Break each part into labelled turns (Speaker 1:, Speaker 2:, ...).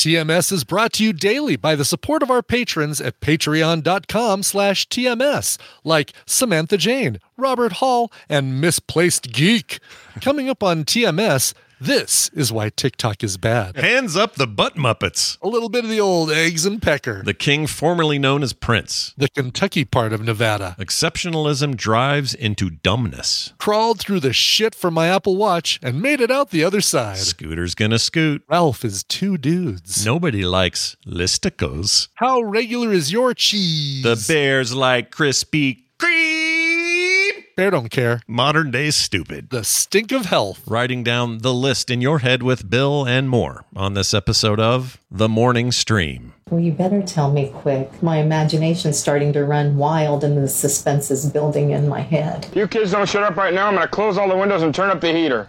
Speaker 1: TMS is brought to you daily by the support of our patrons at patreon.com slash TMS, like Samantha Jane, Robert Hall, and Misplaced Geek. Coming up on TMS, this is why TikTok is bad.
Speaker 2: Hands up the butt Muppets.
Speaker 1: A little bit of the old eggs and pecker.
Speaker 2: The king formerly known as Prince.
Speaker 1: The Kentucky part of Nevada.
Speaker 2: Exceptionalism drives into dumbness.
Speaker 1: Crawled through the shit for my Apple Watch and made it out the other side.
Speaker 2: Scooter's gonna scoot.
Speaker 1: Ralph is two dudes.
Speaker 2: Nobody likes listicles.
Speaker 1: How regular is your cheese?
Speaker 2: The bears like Krispy Kreme.
Speaker 1: Bear don't care.
Speaker 2: Modern day stupid.
Speaker 1: The stink of health.
Speaker 2: Writing down the list in your head with Bill and more on this episode of The Morning Stream.
Speaker 3: Well, you better tell me quick. My imagination's starting to run wild and the suspense is building in my head.
Speaker 4: You kids don't shut up right now. I'm going to close all the windows and turn up the heater.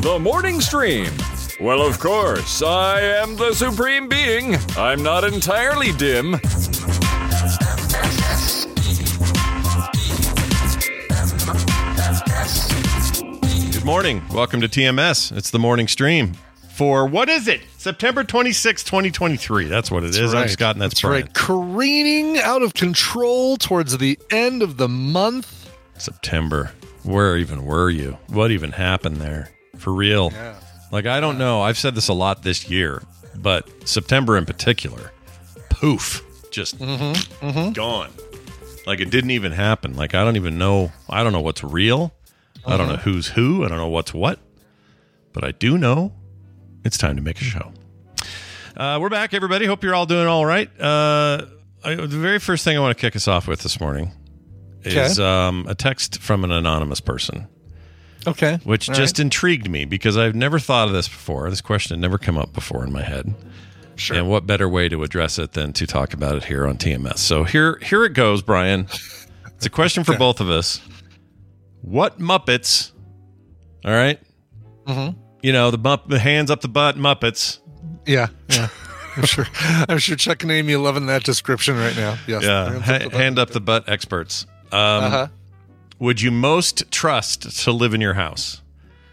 Speaker 5: The morning stream. Well, of course, I am the supreme being. I'm not entirely dim.
Speaker 2: Good morning. Welcome to TMS. It's the morning stream for what is it? September 26, 2023. That's what it is.
Speaker 1: That's
Speaker 2: I'm
Speaker 1: right.
Speaker 2: Scott and that's,
Speaker 1: That's right. Careening out of control towards the end of the month.
Speaker 2: September. Where even were you? What even happened there? For real. Like, I don't know. I've said this a lot this year, but September in particular, poof, just gone. Like, it didn't even happen. Like, I don't even know. I don't know what's real. I don't know who's who. I don't know what's what. But I do know it's time to make a show. Uh, we're back, everybody. Hope you're all doing all right. Uh, I, the very first thing I want to kick us off with this morning is um, a text from an anonymous person,
Speaker 1: Okay.
Speaker 2: which
Speaker 1: All
Speaker 2: just
Speaker 1: right.
Speaker 2: intrigued me because I've never thought of this before. This question had never come up before in my head.
Speaker 1: Sure.
Speaker 2: And what better way to address it than to talk about it here on TMS? So here, here it goes, Brian. It's a question for both of us. What Muppets? All right?
Speaker 1: Mhm.
Speaker 2: You know the, mupp- the hands up the butt Muppets.
Speaker 1: Yeah. Yeah. I'm sure. I'm sure Chuck and Amy loving that description right now. Yes.
Speaker 2: Yeah, ha-
Speaker 1: up the butt.
Speaker 2: hand up the butt experts. Um,
Speaker 1: Uh-huh.
Speaker 2: Would you most trust to live in your house?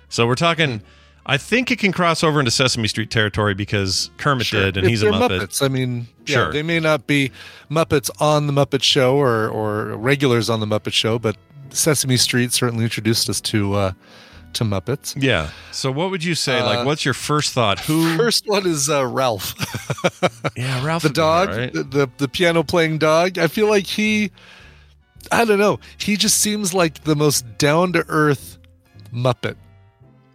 Speaker 2: So we're talking. I think it can cross over into Sesame Street territory because Kermit
Speaker 1: Sure.
Speaker 2: did, and
Speaker 1: If
Speaker 2: he's a Muppet.
Speaker 1: Muppets. I mean, yeah,
Speaker 2: Sure.
Speaker 1: they may not be Muppets on the Muppet Show or or regulars on the Muppet Show, but Sesame Street certainly introduced us to uh, to Muppets.
Speaker 2: Yeah. So what would you say? like,
Speaker 1: Uh,
Speaker 2: what's your first thought? Who?
Speaker 1: First one is uh, Ralph,
Speaker 2: yeah, Ralph.
Speaker 1: the dog,
Speaker 2: right.
Speaker 1: the, the the piano playing dog. I feel like he, I don't know, he just seems like the most down to earth Muppet.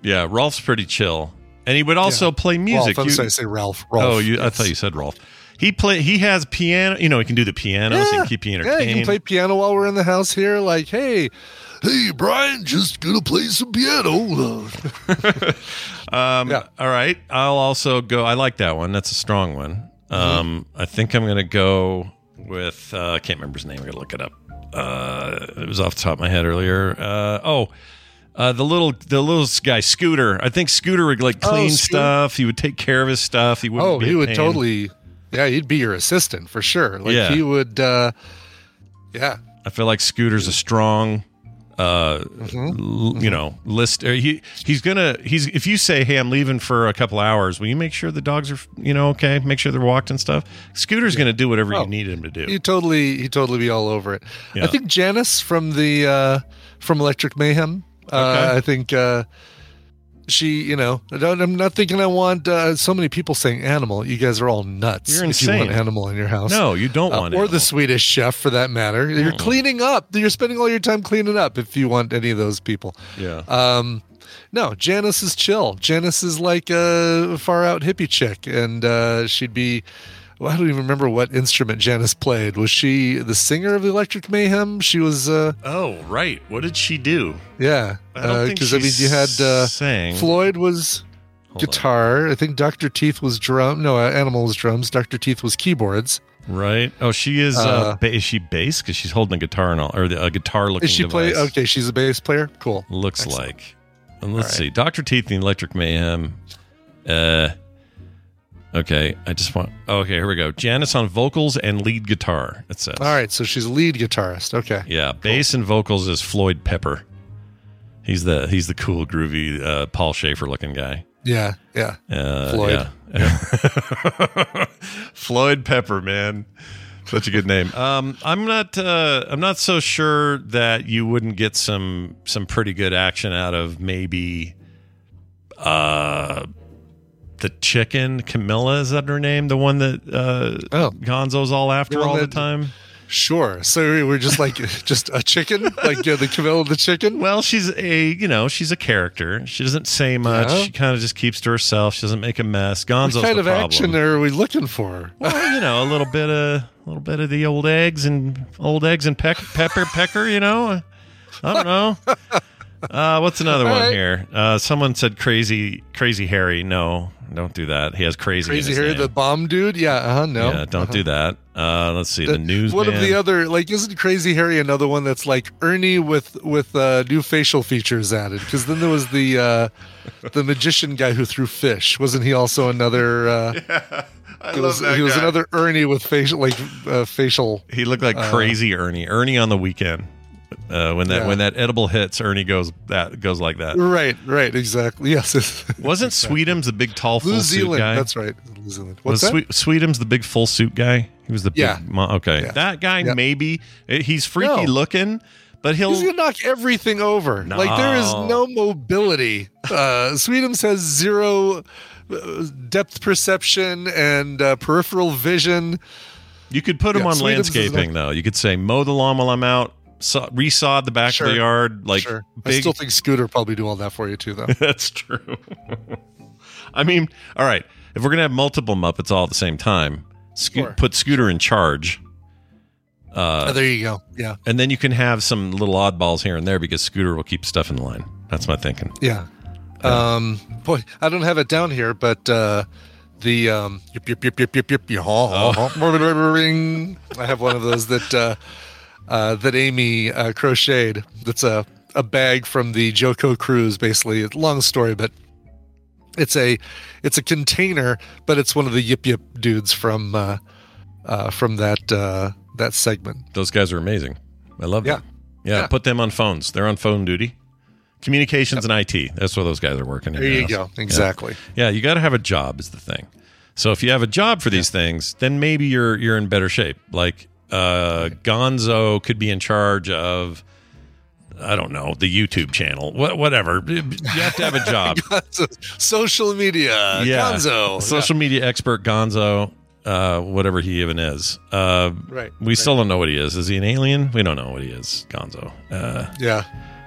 Speaker 2: Yeah, Rowlf's pretty chill, and he would also
Speaker 1: Yeah.
Speaker 2: play music.
Speaker 1: Ralph, I'm
Speaker 2: You-
Speaker 1: sorry, I say Ralph. Ralph.
Speaker 2: oh, you, I thought you said Rowlf. He play. He has piano. You know, he can do the piano, so he can keep you
Speaker 1: Yeah,
Speaker 2: entertained.
Speaker 1: you can play piano while we're in the house here. Like, hey, hey, Brian, just gonna play some piano.
Speaker 2: Um,
Speaker 1: Yeah.
Speaker 2: All right. I'll also go. I like that one. That's a strong one. Um, I think I'm going to go with. Uh, I can't remember his name. I got to look it up. Uh, it was off the top of my head earlier. Uh, oh, uh, the little the little guy Scooter. I think Scooter would like
Speaker 1: Oh,
Speaker 2: clean
Speaker 1: Scooter.
Speaker 2: stuff. He would take care of his stuff. He wouldn't.
Speaker 1: oh, he would
Speaker 2: pain.
Speaker 1: totally. Yeah, he'd be your assistant for sure. Like
Speaker 2: Yeah.
Speaker 1: he would. uh Yeah,
Speaker 2: I feel like Scooter's a strong uh l- you know list or he he's gonna he's if you say hey i'm leaving for a couple hours will you make sure the dogs are you know okay make sure they're walked and stuff scooter's gonna do whatever
Speaker 1: Oh.
Speaker 2: you need him to do
Speaker 1: He totally he totally be all over it.
Speaker 2: Yeah.
Speaker 1: I think Janice from the uh from Electric Mayhem. Uh
Speaker 2: Okay.
Speaker 1: I think uh she, you know, I don't, I'm not thinking I want uh, so many people saying animal. You guys are all nuts.
Speaker 2: You're
Speaker 1: If you want
Speaker 2: insane.
Speaker 1: animal in your house,
Speaker 2: no you don't
Speaker 1: Uh,
Speaker 2: want
Speaker 1: or
Speaker 2: it
Speaker 1: the Swedish chef for that matter. You're cleaning up. You're spending all your time cleaning up. If you want any of those people,
Speaker 2: yeah
Speaker 1: um, no, Janice is chill. Janice is like a far out hippie chick, and uh, she'd be. Well, I don't even remember what instrument Janice played. Was she the singer of the Electric Mayhem? She was. Uh,
Speaker 2: oh right what did she do
Speaker 1: yeah,
Speaker 2: I don't
Speaker 1: because I mean, you had uh,
Speaker 2: sang.
Speaker 1: Floyd was
Speaker 2: Hold on.
Speaker 1: guitar. I think Doctor Teeth was drum. No, uh, Animal was drums. Doctor Teeth was keyboards.
Speaker 2: right oh she is uh,
Speaker 1: Uh,
Speaker 2: ba- is she bass because she's holding a guitar and all or the, a guitar looking
Speaker 1: Is she play? Okay, she's a bass player. Cool.
Speaker 2: looks
Speaker 1: Excellent.
Speaker 2: like and let's
Speaker 1: All right.
Speaker 2: see dr teeth and the electric mayhem uh okay i just want oh, okay here we go janice on vocals and lead guitar it says
Speaker 1: All right, so she's a lead guitarist. Okay.
Speaker 2: yeah bass and vocals is floyd pepper he's the he's the cool groovy uh paul shaffer looking guy
Speaker 1: Yeah, yeah.
Speaker 2: uh,
Speaker 1: Floyd.
Speaker 2: yeah. Floyd Pepper, man. Such a good name. Um, I'm not. Uh, I'm not so sure that you wouldn't get some some pretty good action out of maybe uh, the chicken Camilla. Is that her name? The one that uh,
Speaker 1: Oh.
Speaker 2: Gonzo's all after
Speaker 1: The
Speaker 2: all the time.
Speaker 1: Sure. So we're just like just a chicken, like yeah, the Camilla the chicken.
Speaker 2: Well, she's a you know she's a character. She doesn't say much.
Speaker 1: Yeah.
Speaker 2: She kind of just keeps to herself. She doesn't make a mess. Gonzo's
Speaker 1: What kind
Speaker 2: the
Speaker 1: of
Speaker 2: problem.
Speaker 1: action are we looking for?
Speaker 2: Well, you know, a little bit of a little bit of the old eggs and old eggs and peck, pepper pecker. You know, I don't know. Uh, what's another
Speaker 1: All
Speaker 2: one
Speaker 1: right.
Speaker 2: here? Uh, someone said crazy, crazy Harry. No, don't do that. He has crazy.
Speaker 1: Crazy Harry,
Speaker 2: name.
Speaker 1: the bomb dude. Yeah. Uh huh. No.
Speaker 2: Yeah, don't do that. Uh, let's see. The, news.
Speaker 1: One of the other like isn't Crazy Harry another one that's like Ernie with with uh, new facial features added? Because then there was the uh, the magician guy who threw fish. Wasn't he also another? Uh,
Speaker 2: I
Speaker 1: he was, he was another Ernie with facial like uh, facial.
Speaker 2: He looked like crazy Ernie. Ernie on the weekend. Uh, when that
Speaker 1: Yeah.
Speaker 2: when that edible hits, Ernie goes that goes like that.
Speaker 1: Right. Right. Exactly. Yes.
Speaker 2: Wasn't Sweetums the big tall full
Speaker 1: New
Speaker 2: suit guy?
Speaker 1: That's right. New Zealand.
Speaker 2: was
Speaker 1: that?
Speaker 2: Sweet, Sweetums the big full suit guy? He was the big
Speaker 1: Yeah.
Speaker 2: mo- okay.
Speaker 1: Yeah.
Speaker 2: That guy
Speaker 1: Yeah.
Speaker 2: maybe eh, he's freaky
Speaker 1: No.
Speaker 2: looking, but he'll
Speaker 1: He's gonna knock everything over. Like there is
Speaker 2: No.
Speaker 1: no mobility. Uh, Sweetums has zero uh, depth perception and uh, peripheral vision.
Speaker 2: you could put him on
Speaker 1: Sweetums
Speaker 2: landscaping though. You could say mow the lawn while I'm out, saw, resod the back of the yard, like
Speaker 1: sure. I still think Scooter probably do all that for you too, though.
Speaker 2: That's true. I mean, all right. If we're gonna have multiple Muppets all at the same time, Sco-
Speaker 1: Sure.
Speaker 2: put Scooter in charge.
Speaker 1: Oh, there you go. Yeah,
Speaker 2: And then you can have some little oddballs here and there because Scooter will keep stuff in line. That's my thinking.
Speaker 1: yeah. Um, boy, I don't have it down here, but uh, the um, yip yip yip yip yip yip. yip
Speaker 2: Oh.
Speaker 1: ring. I have one of those that uh, uh, that Amy uh, crocheted. That's a a bag from the JoCo cruise. Basically, long story, but it's a it's a container, but it's one of the yip yip dudes from uh, uh, from that uh, that segment.
Speaker 2: Those guys are amazing. I love them. Yeah,
Speaker 1: Yeah.
Speaker 2: put them on phones. They're on phone duty. Communications and IT. That's where those guys are working.
Speaker 1: There you
Speaker 2: house.
Speaker 1: go. Exactly.
Speaker 2: Yeah, you got to have a job is the thing. So if you have a job for these things, then maybe you're you're in better shape. Like uh, Gonzo could be in charge of I don't know the YouTube channel, what whatever. You have to have a job.
Speaker 1: Social media.
Speaker 2: yeah,
Speaker 1: Gonzo.
Speaker 2: social media expert Gonzo, uh, whatever he even is. Uh,
Speaker 1: Right,
Speaker 2: We still don't know what he is. Is he an alien? We don't know what he is. Gonzo. Uh,
Speaker 1: Yeah.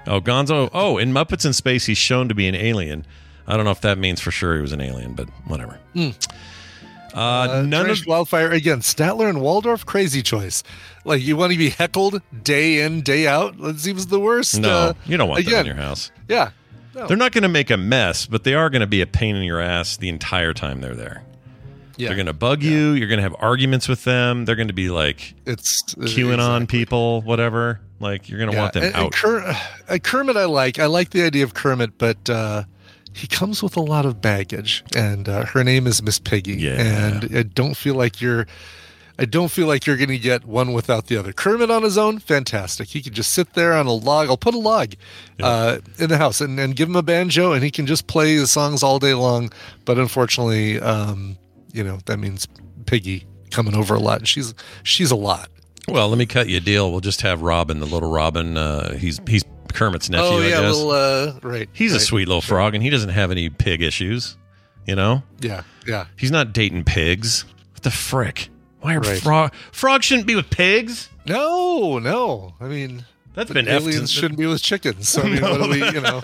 Speaker 2: Oh, Gonzo. Oh, in Muppets in Space, he's shown to be an alien. I don't know if that means for sure he was an alien, but whatever. Uh,
Speaker 1: Uh,
Speaker 2: none
Speaker 1: Trash
Speaker 2: of
Speaker 1: Wildfire again. Statler and Waldorf, crazy choice. Like you want to be heckled day in, day out. That seems the worst.
Speaker 2: no,
Speaker 1: uh,
Speaker 2: you don't want
Speaker 1: again,
Speaker 2: that in your house.
Speaker 1: Yeah. No.
Speaker 2: They're not going to make a mess, but they are going to be a pain in your ass the entire time they're there.
Speaker 1: yeah.
Speaker 2: They're going to bug you. You're going to have arguments with them. They're going to be like
Speaker 1: it's
Speaker 2: queuing on people, whatever. Like you're going to
Speaker 1: Yeah.
Speaker 2: want them
Speaker 1: and, and
Speaker 2: out.
Speaker 1: Ker- uh, Kermit, I like. I like the idea of Kermit, but uh, he comes with a lot of baggage, and uh, her name is Miss Piggy.
Speaker 2: Yeah.
Speaker 1: And I don't feel like you're. I don't feel like you're going to get one without the other. Kermit on his own, fantastic. He could just sit there on a log. I'll put a log uh, in the house and, and give him a banjo, and he can just play the songs all day long. But unfortunately, um, you know that means Piggy coming over a lot, and she's she's a lot.
Speaker 2: Well, let me cut you a deal. We'll just have Robin, the little Robin. Uh, he's he's Kermit's nephew.
Speaker 1: oh
Speaker 2: I
Speaker 1: yeah,
Speaker 2: guess.
Speaker 1: little uh, right.
Speaker 2: he's a sweet little frog, and he doesn't have any pig issues. You know,
Speaker 1: Yeah, yeah.
Speaker 2: he's not dating pigs. What the frick? Why are
Speaker 1: Right.
Speaker 2: frog frogs shouldn't be with pigs?
Speaker 1: No, no. I mean,
Speaker 2: That's been
Speaker 1: aliens shouldn't be with chickens. So I mean, what we, you know,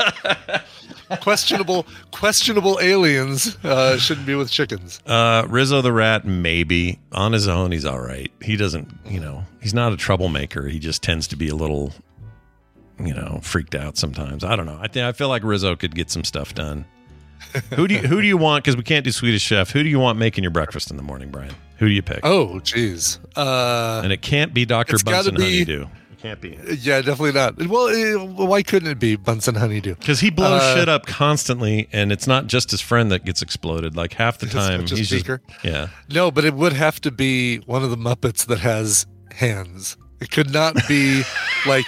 Speaker 1: questionable, questionable aliens uh, shouldn't be with chickens.
Speaker 2: Uh, Rizzo the rat, maybe on his own, he's all right. He doesn't, you know, he's not a troublemaker. He just tends to be a little, you know, freaked out sometimes. I don't know. I think I feel like Rizzo could get some stuff done. who do you who do you want? Because we can't do Swedish Chef. Who do you want making your breakfast in the morning, Brian? Who do you pick?
Speaker 1: Oh, geez. Uh,
Speaker 2: and it can't be Doctor Bunsen
Speaker 1: be-
Speaker 2: Honeydew. Can't be
Speaker 1: yeah, definitely not. Well, eh, why couldn't it be Bunsen Honeydew?
Speaker 2: because he blows
Speaker 1: Uh,
Speaker 2: shit up constantly, and it's not just his friend that gets exploded. Like half the time,
Speaker 1: just
Speaker 2: he's just yeah.
Speaker 1: No, but it would have to be one of the Muppets that has hands. It could not be like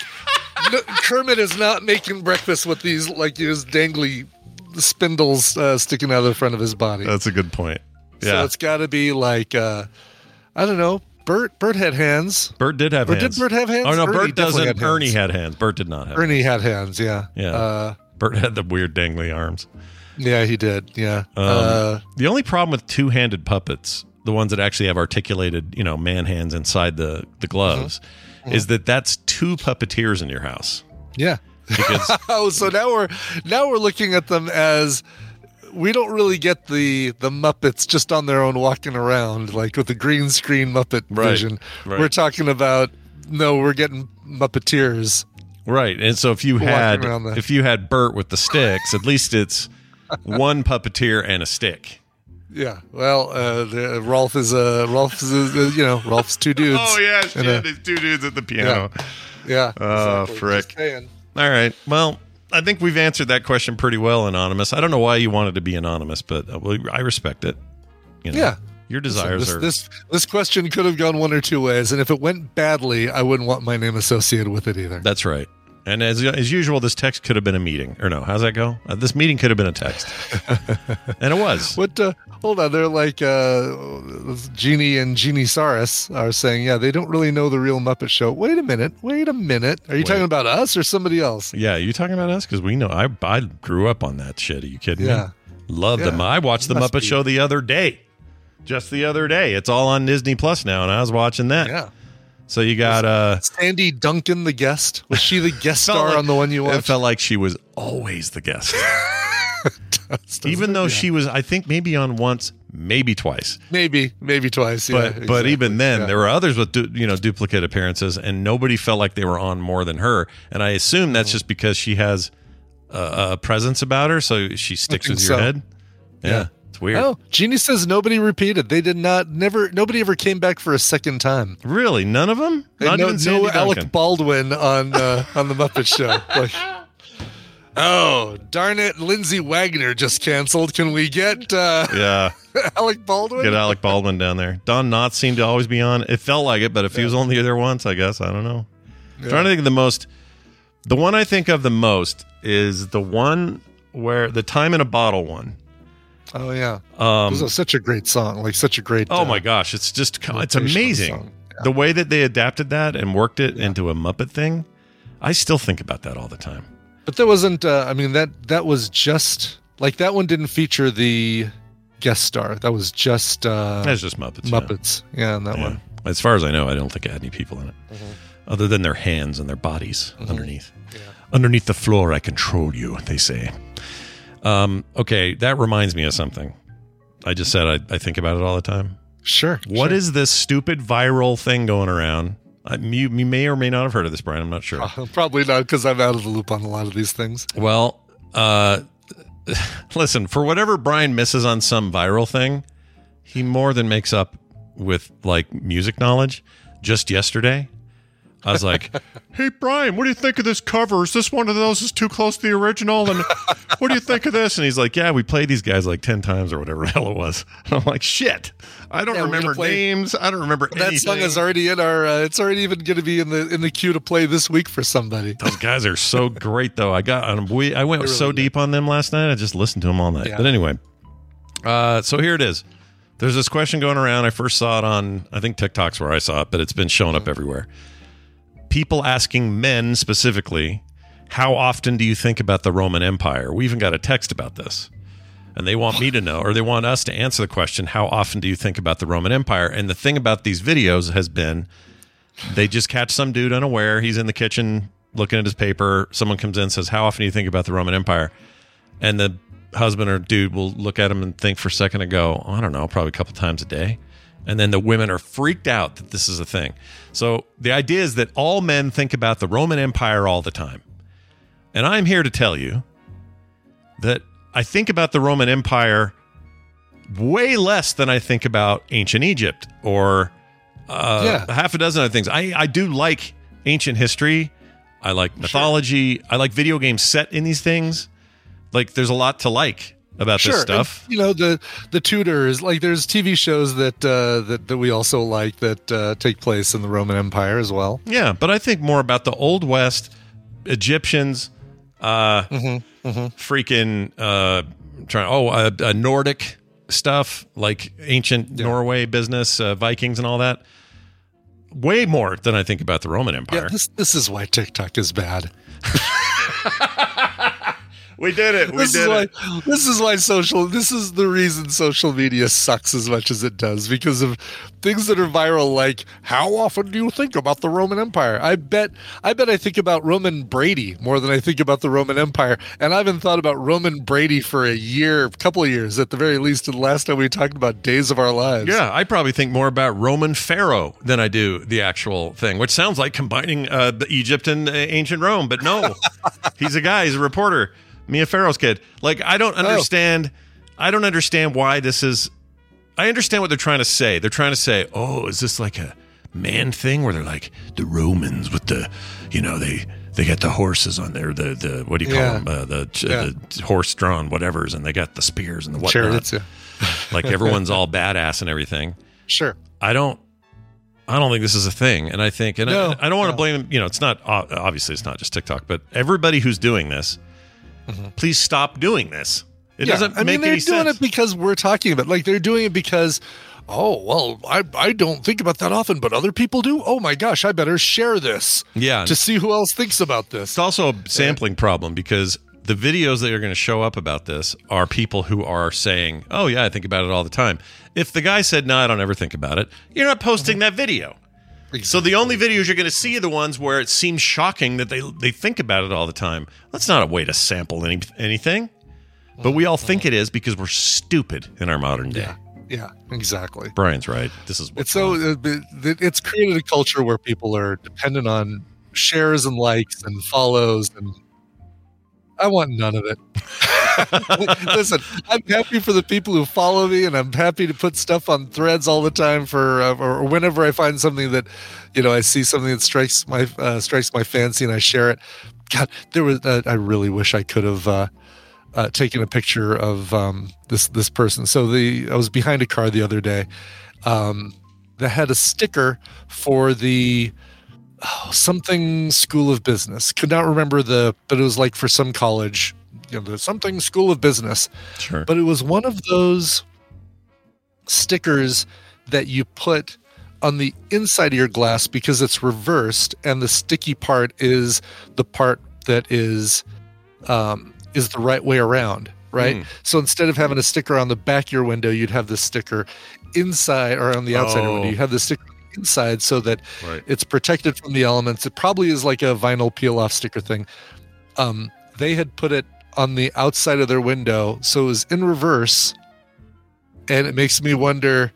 Speaker 1: no, Kermit is not making breakfast with these like his dangly spindles uh, sticking out of the front of his body.
Speaker 2: That's a good point.
Speaker 1: So
Speaker 2: Yeah,
Speaker 1: it's got to be like uh, I don't know. Bert Bert had hands.
Speaker 2: Bert did have
Speaker 1: Or did. Bert have hands?
Speaker 2: Oh no,
Speaker 1: Ernie
Speaker 2: Bert doesn't.
Speaker 1: had.
Speaker 2: Ernie had hands. Bert did not have.
Speaker 1: Ernie had hands. Yeah.
Speaker 2: Yeah.
Speaker 1: Uh,
Speaker 2: Bert had the weird dangly arms.
Speaker 1: yeah, he did. Yeah.
Speaker 2: Um,
Speaker 1: uh,
Speaker 2: the only problem with two-handed puppets, the ones that actually have articulated, you know, man hands inside the the gloves,
Speaker 1: Mm-hmm.
Speaker 2: is that that's two puppeteers in your house.
Speaker 1: yeah.
Speaker 2: Because
Speaker 1: Oh, so now we're now we're looking at them as we don't really get the the Muppets just on their own walking around like with the green screen Muppet
Speaker 2: Right,
Speaker 1: vision.
Speaker 2: right.
Speaker 1: We're talking about no, we're getting Muppeteers.
Speaker 2: right, and so if you had
Speaker 1: the-
Speaker 2: if you had Bert with the sticks, at least it's one puppeteer and a stick.
Speaker 1: Yeah. Well, uh, the, Rowlf is uh, Rowlf is uh, you know Rowlf's two dudes.
Speaker 2: Oh yeah,
Speaker 1: uh,
Speaker 2: there's two dudes at the piano.
Speaker 1: yeah.
Speaker 2: Oh,
Speaker 1: exactly.
Speaker 2: frick. All right. Well, I think we've answered that question pretty well, anonymous. I don't know why you wanted to be anonymous, but uh, I respect it. You know,
Speaker 1: Yeah.
Speaker 2: your
Speaker 1: Listen,
Speaker 2: desires
Speaker 1: this,
Speaker 2: are.
Speaker 1: this this question could have gone one or two ways, and if it went badly, I wouldn't want my name associated with it either.
Speaker 2: That's right. And as as usual, this text could have been a meeting, or no? How's that go? Uh, this meeting could have been a text, and it was.
Speaker 1: What? Uh, hold on, they're like uh, Genie and Genie Saurus are saying, yeah, they don't really know the real Muppet Show. Wait a minute, wait a minute. Are you
Speaker 2: Wait.
Speaker 1: talking about us or somebody else?
Speaker 2: Yeah, you talking about us? Because we know. I I grew up on that shit. Are you kidding
Speaker 1: Yeah.
Speaker 2: me? Love them. I watched the Muppet
Speaker 1: be.
Speaker 2: Show the other day, just the other day. It's all on Disney Plus now, and I was watching that.
Speaker 1: Yeah.
Speaker 2: So you got uh,
Speaker 1: Sandy Duncan, the guest, was she the guest star
Speaker 2: like-
Speaker 1: on the one you watched?
Speaker 2: It felt like she was always the guest.
Speaker 1: Doesn't
Speaker 2: even though
Speaker 1: Yeah.
Speaker 2: she was i think maybe on once maybe twice
Speaker 1: maybe, maybe twice.
Speaker 2: but
Speaker 1: yeah,
Speaker 2: but
Speaker 1: exactly.
Speaker 2: even then
Speaker 1: Yeah.
Speaker 2: there were others with du- you know duplicate appearances and nobody felt like they were on more than her and i assume that's just because she has a, a presence about her so she sticks with your
Speaker 1: so.
Speaker 2: head Yeah. It's weird
Speaker 1: Oh, Genie says nobody repeated. They did not. Never. Nobody ever came back for a second time.
Speaker 2: really none of them
Speaker 1: And
Speaker 2: not
Speaker 1: no,
Speaker 2: even Sandy
Speaker 1: no Alec Baldwin on uh, on the Muppet Show. Like, oh darn it, Lindsay Wagner just canceled. Can we get uh,
Speaker 2: yeah
Speaker 1: Alec Baldwin?
Speaker 2: get alec baldwin down there don knotts seemed to always be on it felt like it but if he was only there once i guess i don't know trying to think of the most the one i think of the most is the one where the time in a bottle one
Speaker 1: Oh yeah,
Speaker 2: um
Speaker 1: this is such a great song. Like such a great.
Speaker 2: Oh
Speaker 1: uh,
Speaker 2: my gosh, it's just it's amazing.
Speaker 1: song.
Speaker 2: The way that they adapted that and worked it into a Muppet thing. I still think about that all the time.
Speaker 1: But there wasn't. Uh, I mean that that was just like that one didn't feature the guest star. That was just uh,
Speaker 2: That's just Muppets. yeah.
Speaker 1: Muppets. Yeah, in that
Speaker 2: Yeah.
Speaker 1: one.
Speaker 2: As far as I know, I don't think it had any people in it,
Speaker 1: Mm-hmm.
Speaker 2: other than their hands and their bodies underneath. Underneath the floor, I control you. They say. Um, okay, that reminds me of something. I just said I, I think about it all the time.
Speaker 1: Sure.
Speaker 2: What
Speaker 1: sure.
Speaker 2: is this stupid viral thing going around? I, you, you may or may not have heard of this, Brian. I'm not sure.
Speaker 1: Uh, probably not because I'm out of the loop on a lot of these things.
Speaker 2: Well, uh, listen, for whatever Brian misses on some viral thing, he more than makes up with like music knowledge. Just yesterday, I was like, "Hey Brian, what do you think of this cover? Is this one of those that's too close to the original? And what do you think of this?" And he's like, "Yeah, we played these guys like ten times or whatever the hell it was." And I'm like, "Shit, I don't
Speaker 1: Yeah,
Speaker 2: remember
Speaker 1: play-
Speaker 2: names. I don't remember
Speaker 1: That song is already in our. Uh, it's already even going to be in the in the queue to play this week for somebody.
Speaker 2: Those guys are so great, though. I got on. We I went
Speaker 1: They're
Speaker 2: so
Speaker 1: really good.
Speaker 2: deep on them last night. I just listened to them all night.
Speaker 1: Yeah.
Speaker 2: But anyway, uh, so here it is. There's this question going around. I first saw it on I think TikTok's where I saw it, but it's been showing up everywhere. People asking men specifically, how often do you think about the Roman Empire? We even got a text about this. And they want me to know, or they want us to answer the question, how often do you think about the Roman Empire? And the thing about these videos has been they just catch some dude unaware. He's in the kitchen looking at his paper. Someone comes in and says, How often do you think about the Roman Empire? And the husband or dude will look at him and think for a second and go, I don't know, probably a couple times a day. And then the women are freaked out that this is a thing. So the idea is that all men think about the Roman Empire all the time. And I'm here to tell you that I think about the Roman Empire way less than I think about ancient Egypt or uh,
Speaker 1: Yeah.
Speaker 2: half a dozen other things. I, I do like ancient history. I like mythology. I like video games set in these things. Like, there's a lot to like about this stuff.
Speaker 1: and, you know the the Tudors. Like there's TV shows that uh, that that we also like that uh, take place in the Roman Empire as well.
Speaker 2: Yeah, but I think more about the Old West, Egyptians, uh,
Speaker 1: Mm-hmm,
Speaker 2: freaking uh, trying. Oh, uh, uh, Nordic stuff like ancient Norway business, uh, Vikings, and all that. Way more than I think about the Roman Empire.
Speaker 1: Yeah, this this is why TikTok is bad.
Speaker 2: we did it. We
Speaker 1: this
Speaker 2: did
Speaker 1: is why
Speaker 2: it.
Speaker 1: this is why social this is the reason social media sucks as much as it does because of things that are viral like how often do you think about the Roman Empire? I bet I bet I think about Roman Brady more than I think about the Roman Empire. And I haven't thought about Roman Brady for a year, a couple of years at the very least. And the last time we talked about Days of Our Lives.
Speaker 2: Yeah, I probably think more about Roman Pharaoh than I do the actual thing, which sounds like combining uh, the Egypt and uh, ancient Rome. But no, he's a guy. He's a reporter. Mia Farrow's kid. Like I don't understand. I don't understand why this is. I understand what they're trying to say. They're trying to say, "Oh, is this like a man thing where they're like the Romans with the, you know, they they got the horses on there, the the what do you call
Speaker 1: Yeah.
Speaker 2: them, uh, the
Speaker 1: Yeah.
Speaker 2: the horse drawn whatevers, and they got the spears and the whatnot.
Speaker 1: Chariots, yeah.
Speaker 2: like everyone's all badass and everything."
Speaker 1: Sure.
Speaker 2: I don't. I don't think this is a thing, and I think, and
Speaker 1: No,
Speaker 2: I, I don't want to
Speaker 1: no.
Speaker 2: blame. You know, it's not obviously it's not just TikTok, but everybody who's doing this, please stop doing this. It
Speaker 1: Mm-hmm. Yeah,
Speaker 2: doesn't
Speaker 1: I mean, they're doing
Speaker 2: sense.
Speaker 1: it because we're talking about like they're doing it because oh well I, I don't think about that often but other people do oh my gosh i better share this
Speaker 2: Yeah.
Speaker 1: to see who else thinks about this
Speaker 2: It's also a sampling problem because the videos that are going to show up about this are people who are saying, "Oh yeah, I think about it all the time." If the guy said, "No, I don't ever think about it," you're not posting
Speaker 1: Mm-hmm.
Speaker 2: that video. So the only videos you're going to see are the ones where it seems shocking that they they think about it all the time. That's not a way to sample any, anything. But we all think it is because we're stupid in our modern day.
Speaker 1: yeah exactly
Speaker 2: Brian's right. This is
Speaker 1: it's so
Speaker 2: wrong.
Speaker 1: uh, it's created a culture where people are dependent on shares and likes and follows and i want none of it listen i'm happy for the people who follow me and i'm happy to put stuff on threads all the time for uh, or whenever i find something that you know i see something that strikes my uh, strikes my fancy and i share it god there was uh, i really wish i could have uh uh, taken a picture of um, this this person. So the I was behind a car the other day um, that had a sticker for the oh, something School of Business. Could not remember the, but it was like for some college, you know, the something School of Business.
Speaker 2: Sure.
Speaker 1: But it was one of those stickers that you put on the inside of your glass because it's reversed, and the sticky part is the part that is um, is the right way around. Right.
Speaker 2: Mm.
Speaker 1: So instead of having a sticker on the back of your window, you'd have the sticker inside or on the outside of your window.
Speaker 2: Oh.
Speaker 1: You have the sticker inside so that
Speaker 2: Right.
Speaker 1: it's protected from the elements. It probably is like a vinyl peel off sticker thing. Um, they had put it on the outside of their window, so it was in reverse. And it makes me wonder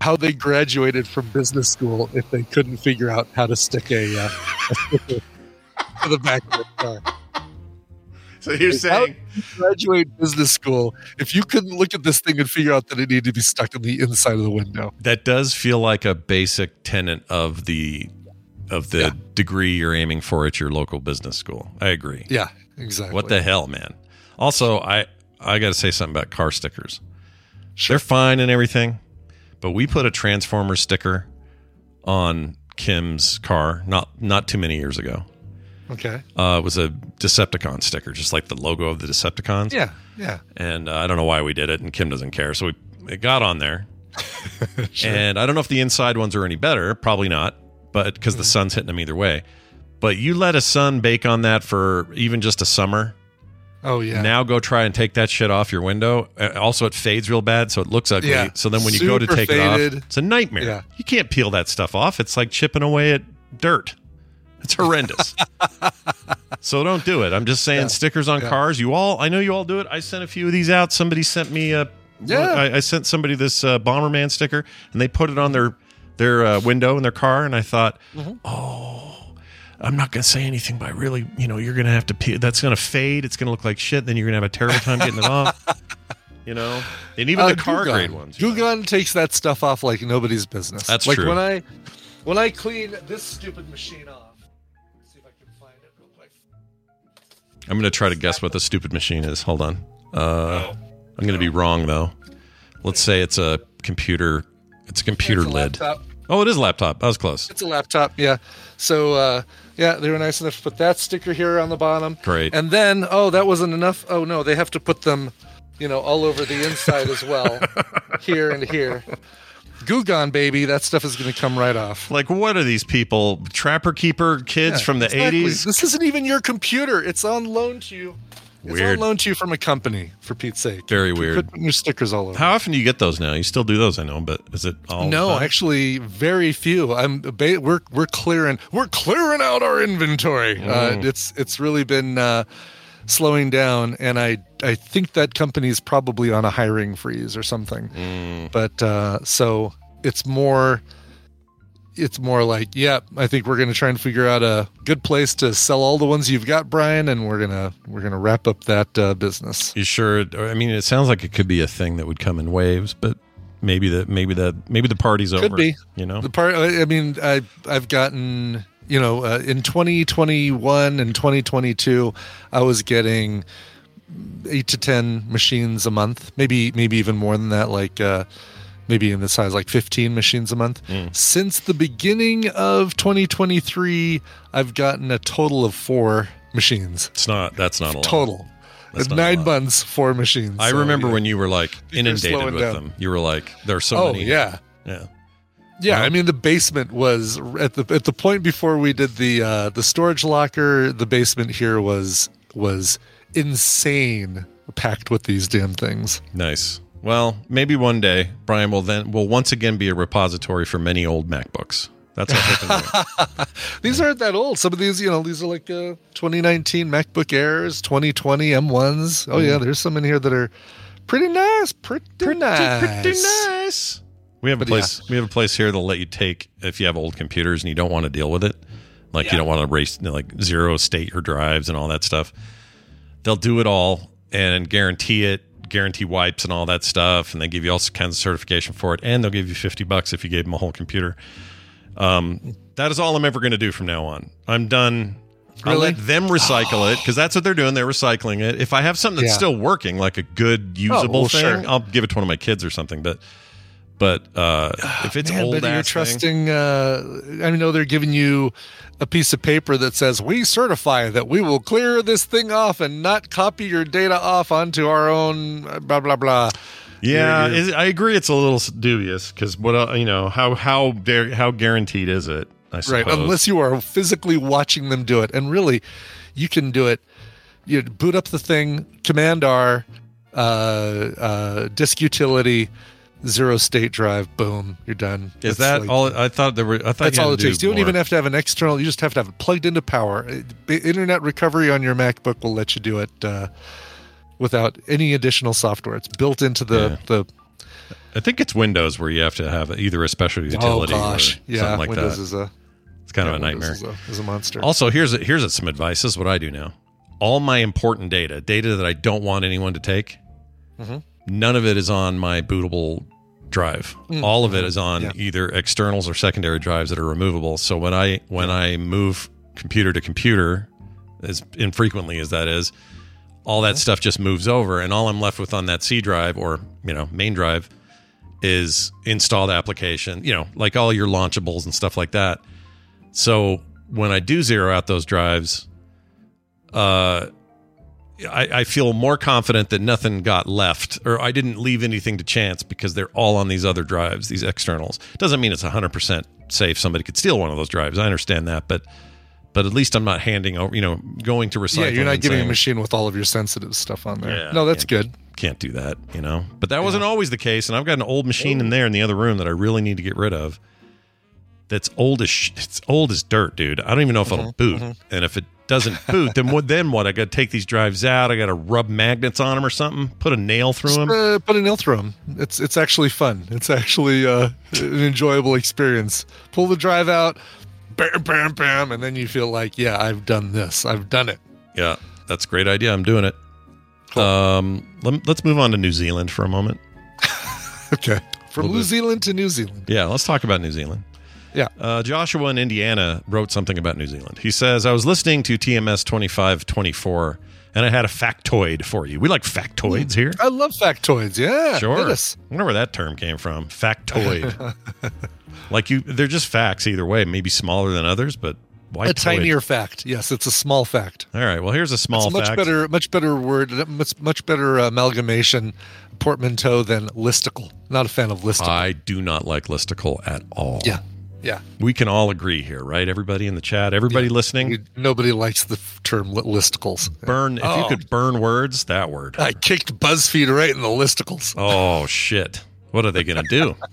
Speaker 1: how they graduated from business school if they couldn't figure out how to stick a, uh, a sticker to the back of the car.
Speaker 2: So you're
Speaker 1: How
Speaker 2: saying
Speaker 1: you graduate business school if you couldn't look at this thing and figure out that it needed to be stuck on the inside of the window?
Speaker 2: that does feel like a basic tenet of the of the
Speaker 1: Yeah.
Speaker 2: degree you're aiming for at your local business school. I agree.
Speaker 1: Yeah, exactly.
Speaker 2: What the hell, man? Also, I I got to say something about car stickers. They're fine and everything, but we put a Transformer sticker on Kim's car not not too many years ago.
Speaker 1: Okay.
Speaker 2: Uh, it was a Decepticon sticker, just like the logo of the Decepticons.
Speaker 1: Yeah, yeah.
Speaker 2: And uh, I don't know why we did it, and Kim doesn't care, so we it got on there. And I don't know if the inside ones are any better. Probably not, but because the sun's hitting them either way. But you let a sun bake on that for even just a summer.
Speaker 1: Oh yeah.
Speaker 2: Now go try and take that shit off your window. Uh, Also, it fades real bad, so it looks ugly.
Speaker 1: Yeah.
Speaker 2: So then when you go to take
Speaker 1: faded.
Speaker 2: it off, it's a nightmare.
Speaker 1: Yeah.
Speaker 2: You can't peel that stuff off. It's like chipping away at dirt. It's horrendous. so don't do it. I'm just saying stickers on
Speaker 1: Yeah.
Speaker 2: cars. You all, I know you all do it. I sent a few of these out. Somebody sent me a.
Speaker 1: Yeah.
Speaker 2: I, I sent somebody this uh, Bomberman sticker, and they put it on their their uh, window in their car, and I thought,
Speaker 1: Mm-hmm.
Speaker 2: oh, I'm not going to say anything, but I really, you know, you're going to have to peel. That's going to fade. It's going to look like shit. Then you're going to have a terrible time getting it off. You know, and even
Speaker 1: Uh,
Speaker 2: the car grade ones. you know.
Speaker 1: Takes that stuff off like nobody's business.
Speaker 2: That's
Speaker 1: like
Speaker 2: true.
Speaker 1: when I when I clean this stupid machine off.
Speaker 2: I'm going to try to guess what the stupid machine is. Hold on. Uh, I'm going to be wrong though. Let's say it's a computer. It's a computer
Speaker 1: It's a
Speaker 2: lid.
Speaker 1: laptop.
Speaker 2: Oh, it is a laptop. I was close.
Speaker 1: It's a laptop, yeah. So uh yeah, they were nice enough to put that sticker here on the bottom.
Speaker 2: Great.
Speaker 1: And then oh, that wasn't enough. Oh no, they have to put them, you know, all over the inside as well. here and here. Goo Gone baby, that stuff is going to come right off.
Speaker 2: Like, what are these people? Trapper keeper kids
Speaker 1: Yeah,
Speaker 2: from the
Speaker 1: exactly.
Speaker 2: 80s?
Speaker 1: This isn't even your computer. It's on loan to you. It's
Speaker 2: Weird.
Speaker 1: on loan to you from a company, for Pete's sake.
Speaker 2: Very
Speaker 1: You
Speaker 2: weird.
Speaker 1: Put your stickers all over.
Speaker 2: How often do you get those now? You still do those, I know, but is it all?
Speaker 1: no, actually, very few. I'm ba- we're we're clearing we're clearing out our inventory. Uh, it's it's really been uh, slowing down, and I I think that company's probably on a hiring freeze or something. But uh, so it's more. It's more like, yeah, I think we're gonna try and figure out a good place to sell all the ones you've got, Brian, and we're gonna we're gonna wrap up that uh, business.
Speaker 2: You sure? I mean, it sounds like it could be a thing that would come in waves, but maybe the maybe the maybe the party's over.
Speaker 1: Could be.
Speaker 2: You know,
Speaker 1: The part, I I mean, I I've gotten, you know, uh, in 2021 and 2022, I was getting eight to ten machines a month, maybe maybe even more than that, like uh, maybe in the size like 15 machines a month. Since the beginning of 2023, I've gotten a total of four machines
Speaker 2: it's not. That's not a lot.
Speaker 1: total.
Speaker 2: That's
Speaker 1: In
Speaker 2: not a
Speaker 1: nine months, four machines.
Speaker 2: I
Speaker 1: So,
Speaker 2: remember
Speaker 1: yeah.
Speaker 2: when you were like inundated with
Speaker 1: down.
Speaker 2: them. You were like, "There are so
Speaker 1: Oh
Speaker 2: many."
Speaker 1: yeah.
Speaker 2: yeah.
Speaker 1: Yeah, I mean the basement was at the at the point before we did the uh, the storage locker. The basement here was was insane, packed with these damn things.
Speaker 2: Nice. Well, maybe one day Brian will then will once again be a repository for many old MacBooks. That's what I'm hoping. to
Speaker 1: These aren't that old. Some of these, you know, these are like uh, 2019 MacBook Airs, 2020 M1s. Oh yeah, there's some in here that are pretty nice, pretty, pretty, nice,
Speaker 2: Pretty nice. We have a
Speaker 1: But
Speaker 2: place. We have a place here that'll let you take if you have old computers and you don't want to deal with it, like you don't want to race like zero state your drives and all that stuff. They'll do it all and guarantee it, guarantee wipes and all that stuff, and they give you all kinds of certification for it, and they'll give you fifty bucks if you gave them a whole computer. Um, that is all I'm ever going to do from now on. I'm done. I'll let them recycle it because that's what they're doing. They're recycling it. If I have something that's
Speaker 1: Yeah.
Speaker 2: still working, like a good usable
Speaker 1: well,
Speaker 2: thing,
Speaker 1: sure.
Speaker 2: I'll give it to one of my kids or something. But but uh, if it's
Speaker 1: Man,
Speaker 2: old,
Speaker 1: but you're
Speaker 2: ass thing-
Speaker 1: trusting. Uh, I know they're giving you a piece of paper that says we certify that we will clear this thing off and not copy your data off onto our own uh, blah blah blah.
Speaker 2: yeah,
Speaker 1: You're-
Speaker 2: I agree. It's a little dubious because what uh, you know how how dare, how guaranteed is it? I suppose.
Speaker 1: Right, unless you are physically watching them do it, and really, you can do it. You boot up the thing, Command R, uh, uh, disk utility, zero state drive, boom, you're done.
Speaker 2: is
Speaker 1: It's
Speaker 2: that
Speaker 1: like-
Speaker 2: all? I thought there were. I thought
Speaker 1: That's all it
Speaker 2: do
Speaker 1: takes. You don't even have to have an external. You just have to have it plugged into power. Internet recovery on your MacBook will let you do it uh, without any additional software. It's built into the
Speaker 2: Yeah.
Speaker 1: the.
Speaker 2: I think it's Windows where you have to have either a special utility
Speaker 1: oh gosh,
Speaker 2: or
Speaker 1: yeah.
Speaker 2: something like
Speaker 1: Windows
Speaker 2: that.
Speaker 1: is a
Speaker 2: it's kind
Speaker 1: yeah,
Speaker 2: of a nightmare.
Speaker 1: Windows Is a, is a monster.
Speaker 2: Also, here's a, here's some advice. This is what I do now. All my important data, data that I don't want anyone to take,
Speaker 1: Mm-hmm.
Speaker 2: None of it is on my bootable drive. All of it is on
Speaker 1: Yeah.
Speaker 2: either externals or secondary drives that are removable. So when I when I move computer to computer, as infrequently as that is, all that stuff just moves over, and all I'm left with on that C drive or you know main drive is installed application. You know, like all your launchables and stuff like that. So when I do zero out those drives, uh, I, I feel more confident that nothing got left or I didn't leave anything to chance because they're all on these other drives, these externals. Doesn't mean it's 100% safe. Somebody could steal one of those drives. I understand that, but but at least I'm not handing over, you know, going to recycle.
Speaker 1: Yeah, you're not giving a machine with all of your sensitive stuff on there.
Speaker 2: Yeah,
Speaker 1: no, that's
Speaker 2: can't-
Speaker 1: good.
Speaker 2: Can't do that, you know. But that wasn't always the case, and I've got an old machine in there in the other room that I really need to get rid of. That's old as sh- it's old as dirt, dude. I don't even know if it'll mm-hmm, boot. Mm-hmm. And if it doesn't boot, then what? Then what? I got to take these drives out. I got to rub magnets on them or something. Put a nail through them.
Speaker 1: Uh, put a nail through them. It's it's actually fun. It's actually uh, an enjoyable experience. Pull the drive out, bam, bam, bam, and then you feel like, yeah, I've done this. I've done it.
Speaker 2: Yeah, that's a great idea. I'm doing it. Um, let, let's move on to New Zealand for a moment.
Speaker 1: Okay. From New
Speaker 2: bit.
Speaker 1: Zealand to New Zealand.
Speaker 2: Yeah, let's talk about New Zealand.
Speaker 1: Yeah.
Speaker 2: Uh, Joshua in Indiana wrote something about New Zealand. He says, I was listening to TMS 2524 and I had a factoid for you. We like factoids here.
Speaker 1: I love factoids. Yeah.
Speaker 2: Sure. I wonder where that term came from. Factoid. like you, they're just facts either way. Maybe smaller than others, but why
Speaker 1: A
Speaker 2: toid?
Speaker 1: tinier fact. Yes, it's a small fact.
Speaker 2: All right. Well, here's a small
Speaker 1: it's much
Speaker 2: fact.
Speaker 1: better, much better word, much much better amalgamation, portmanteau than listicle. Not a fan of listicle.
Speaker 2: I do not like listicle at all.
Speaker 1: yeah, yeah.
Speaker 2: We can all agree here, right? Everybody in the chat, everybody listening,
Speaker 1: You- Nobody likes the term listicles.
Speaker 2: burn. If you
Speaker 1: Oh.
Speaker 2: could burn words, that word.
Speaker 1: I kicked BuzzFeed right in the listicles.
Speaker 2: Oh shit! What are they going to do?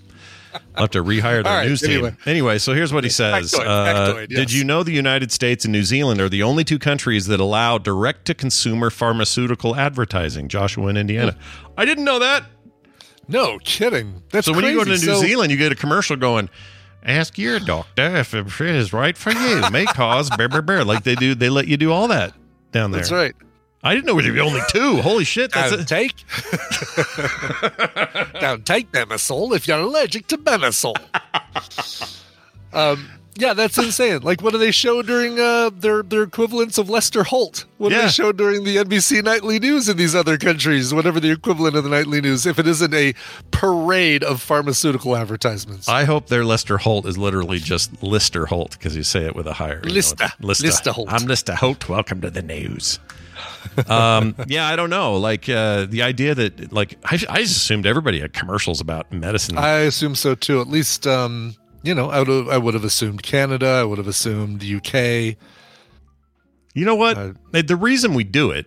Speaker 2: I'll have to rehire their
Speaker 1: right,
Speaker 2: news team.
Speaker 1: anyway.
Speaker 2: Anyway, so here's what he says.
Speaker 1: Factoid,
Speaker 2: Uh,
Speaker 1: factoid,
Speaker 2: Did you know the United States and New Zealand are the only two countries that allow direct to consumer pharmaceutical advertising? Joshua in Indiana. I didn't know that.
Speaker 1: No kidding. That's
Speaker 2: so when you go to New.
Speaker 1: So-
Speaker 2: Zealand, you get a commercial going. Ask your doctor if it is right for you. May cause bear bear bear. Like they do, they let you do all that down there.
Speaker 1: That's right.
Speaker 2: I didn't know we were the only two. Holy shit! That's
Speaker 1: Don't
Speaker 2: a,
Speaker 1: take. Don't take Bemisol if you're allergic to Bemisol. um, yeah, that's insane. Like, what do they show during uh, their their equivalents of Lester Holt? What do they show during the NBC nightly news in these other countries? Whatever the equivalent of the nightly news, if it isn't a parade of pharmaceutical advertisements.
Speaker 2: I hope their Lester Holt is literally just Lister Holt because you say it with a higher you know,
Speaker 1: Lister.
Speaker 2: Lister.
Speaker 1: Lister Holt.
Speaker 2: I'm Lister Holt. Welcome to the news. um, yeah, I don't know. Like uh, the idea that like I, I assumed everybody had commercials about medicine.
Speaker 1: I assume so too. At least, um, you know, I would have, I would have assumed Canada. I would have assumed UK.
Speaker 2: you know what?
Speaker 1: Uh,
Speaker 2: the reason we do it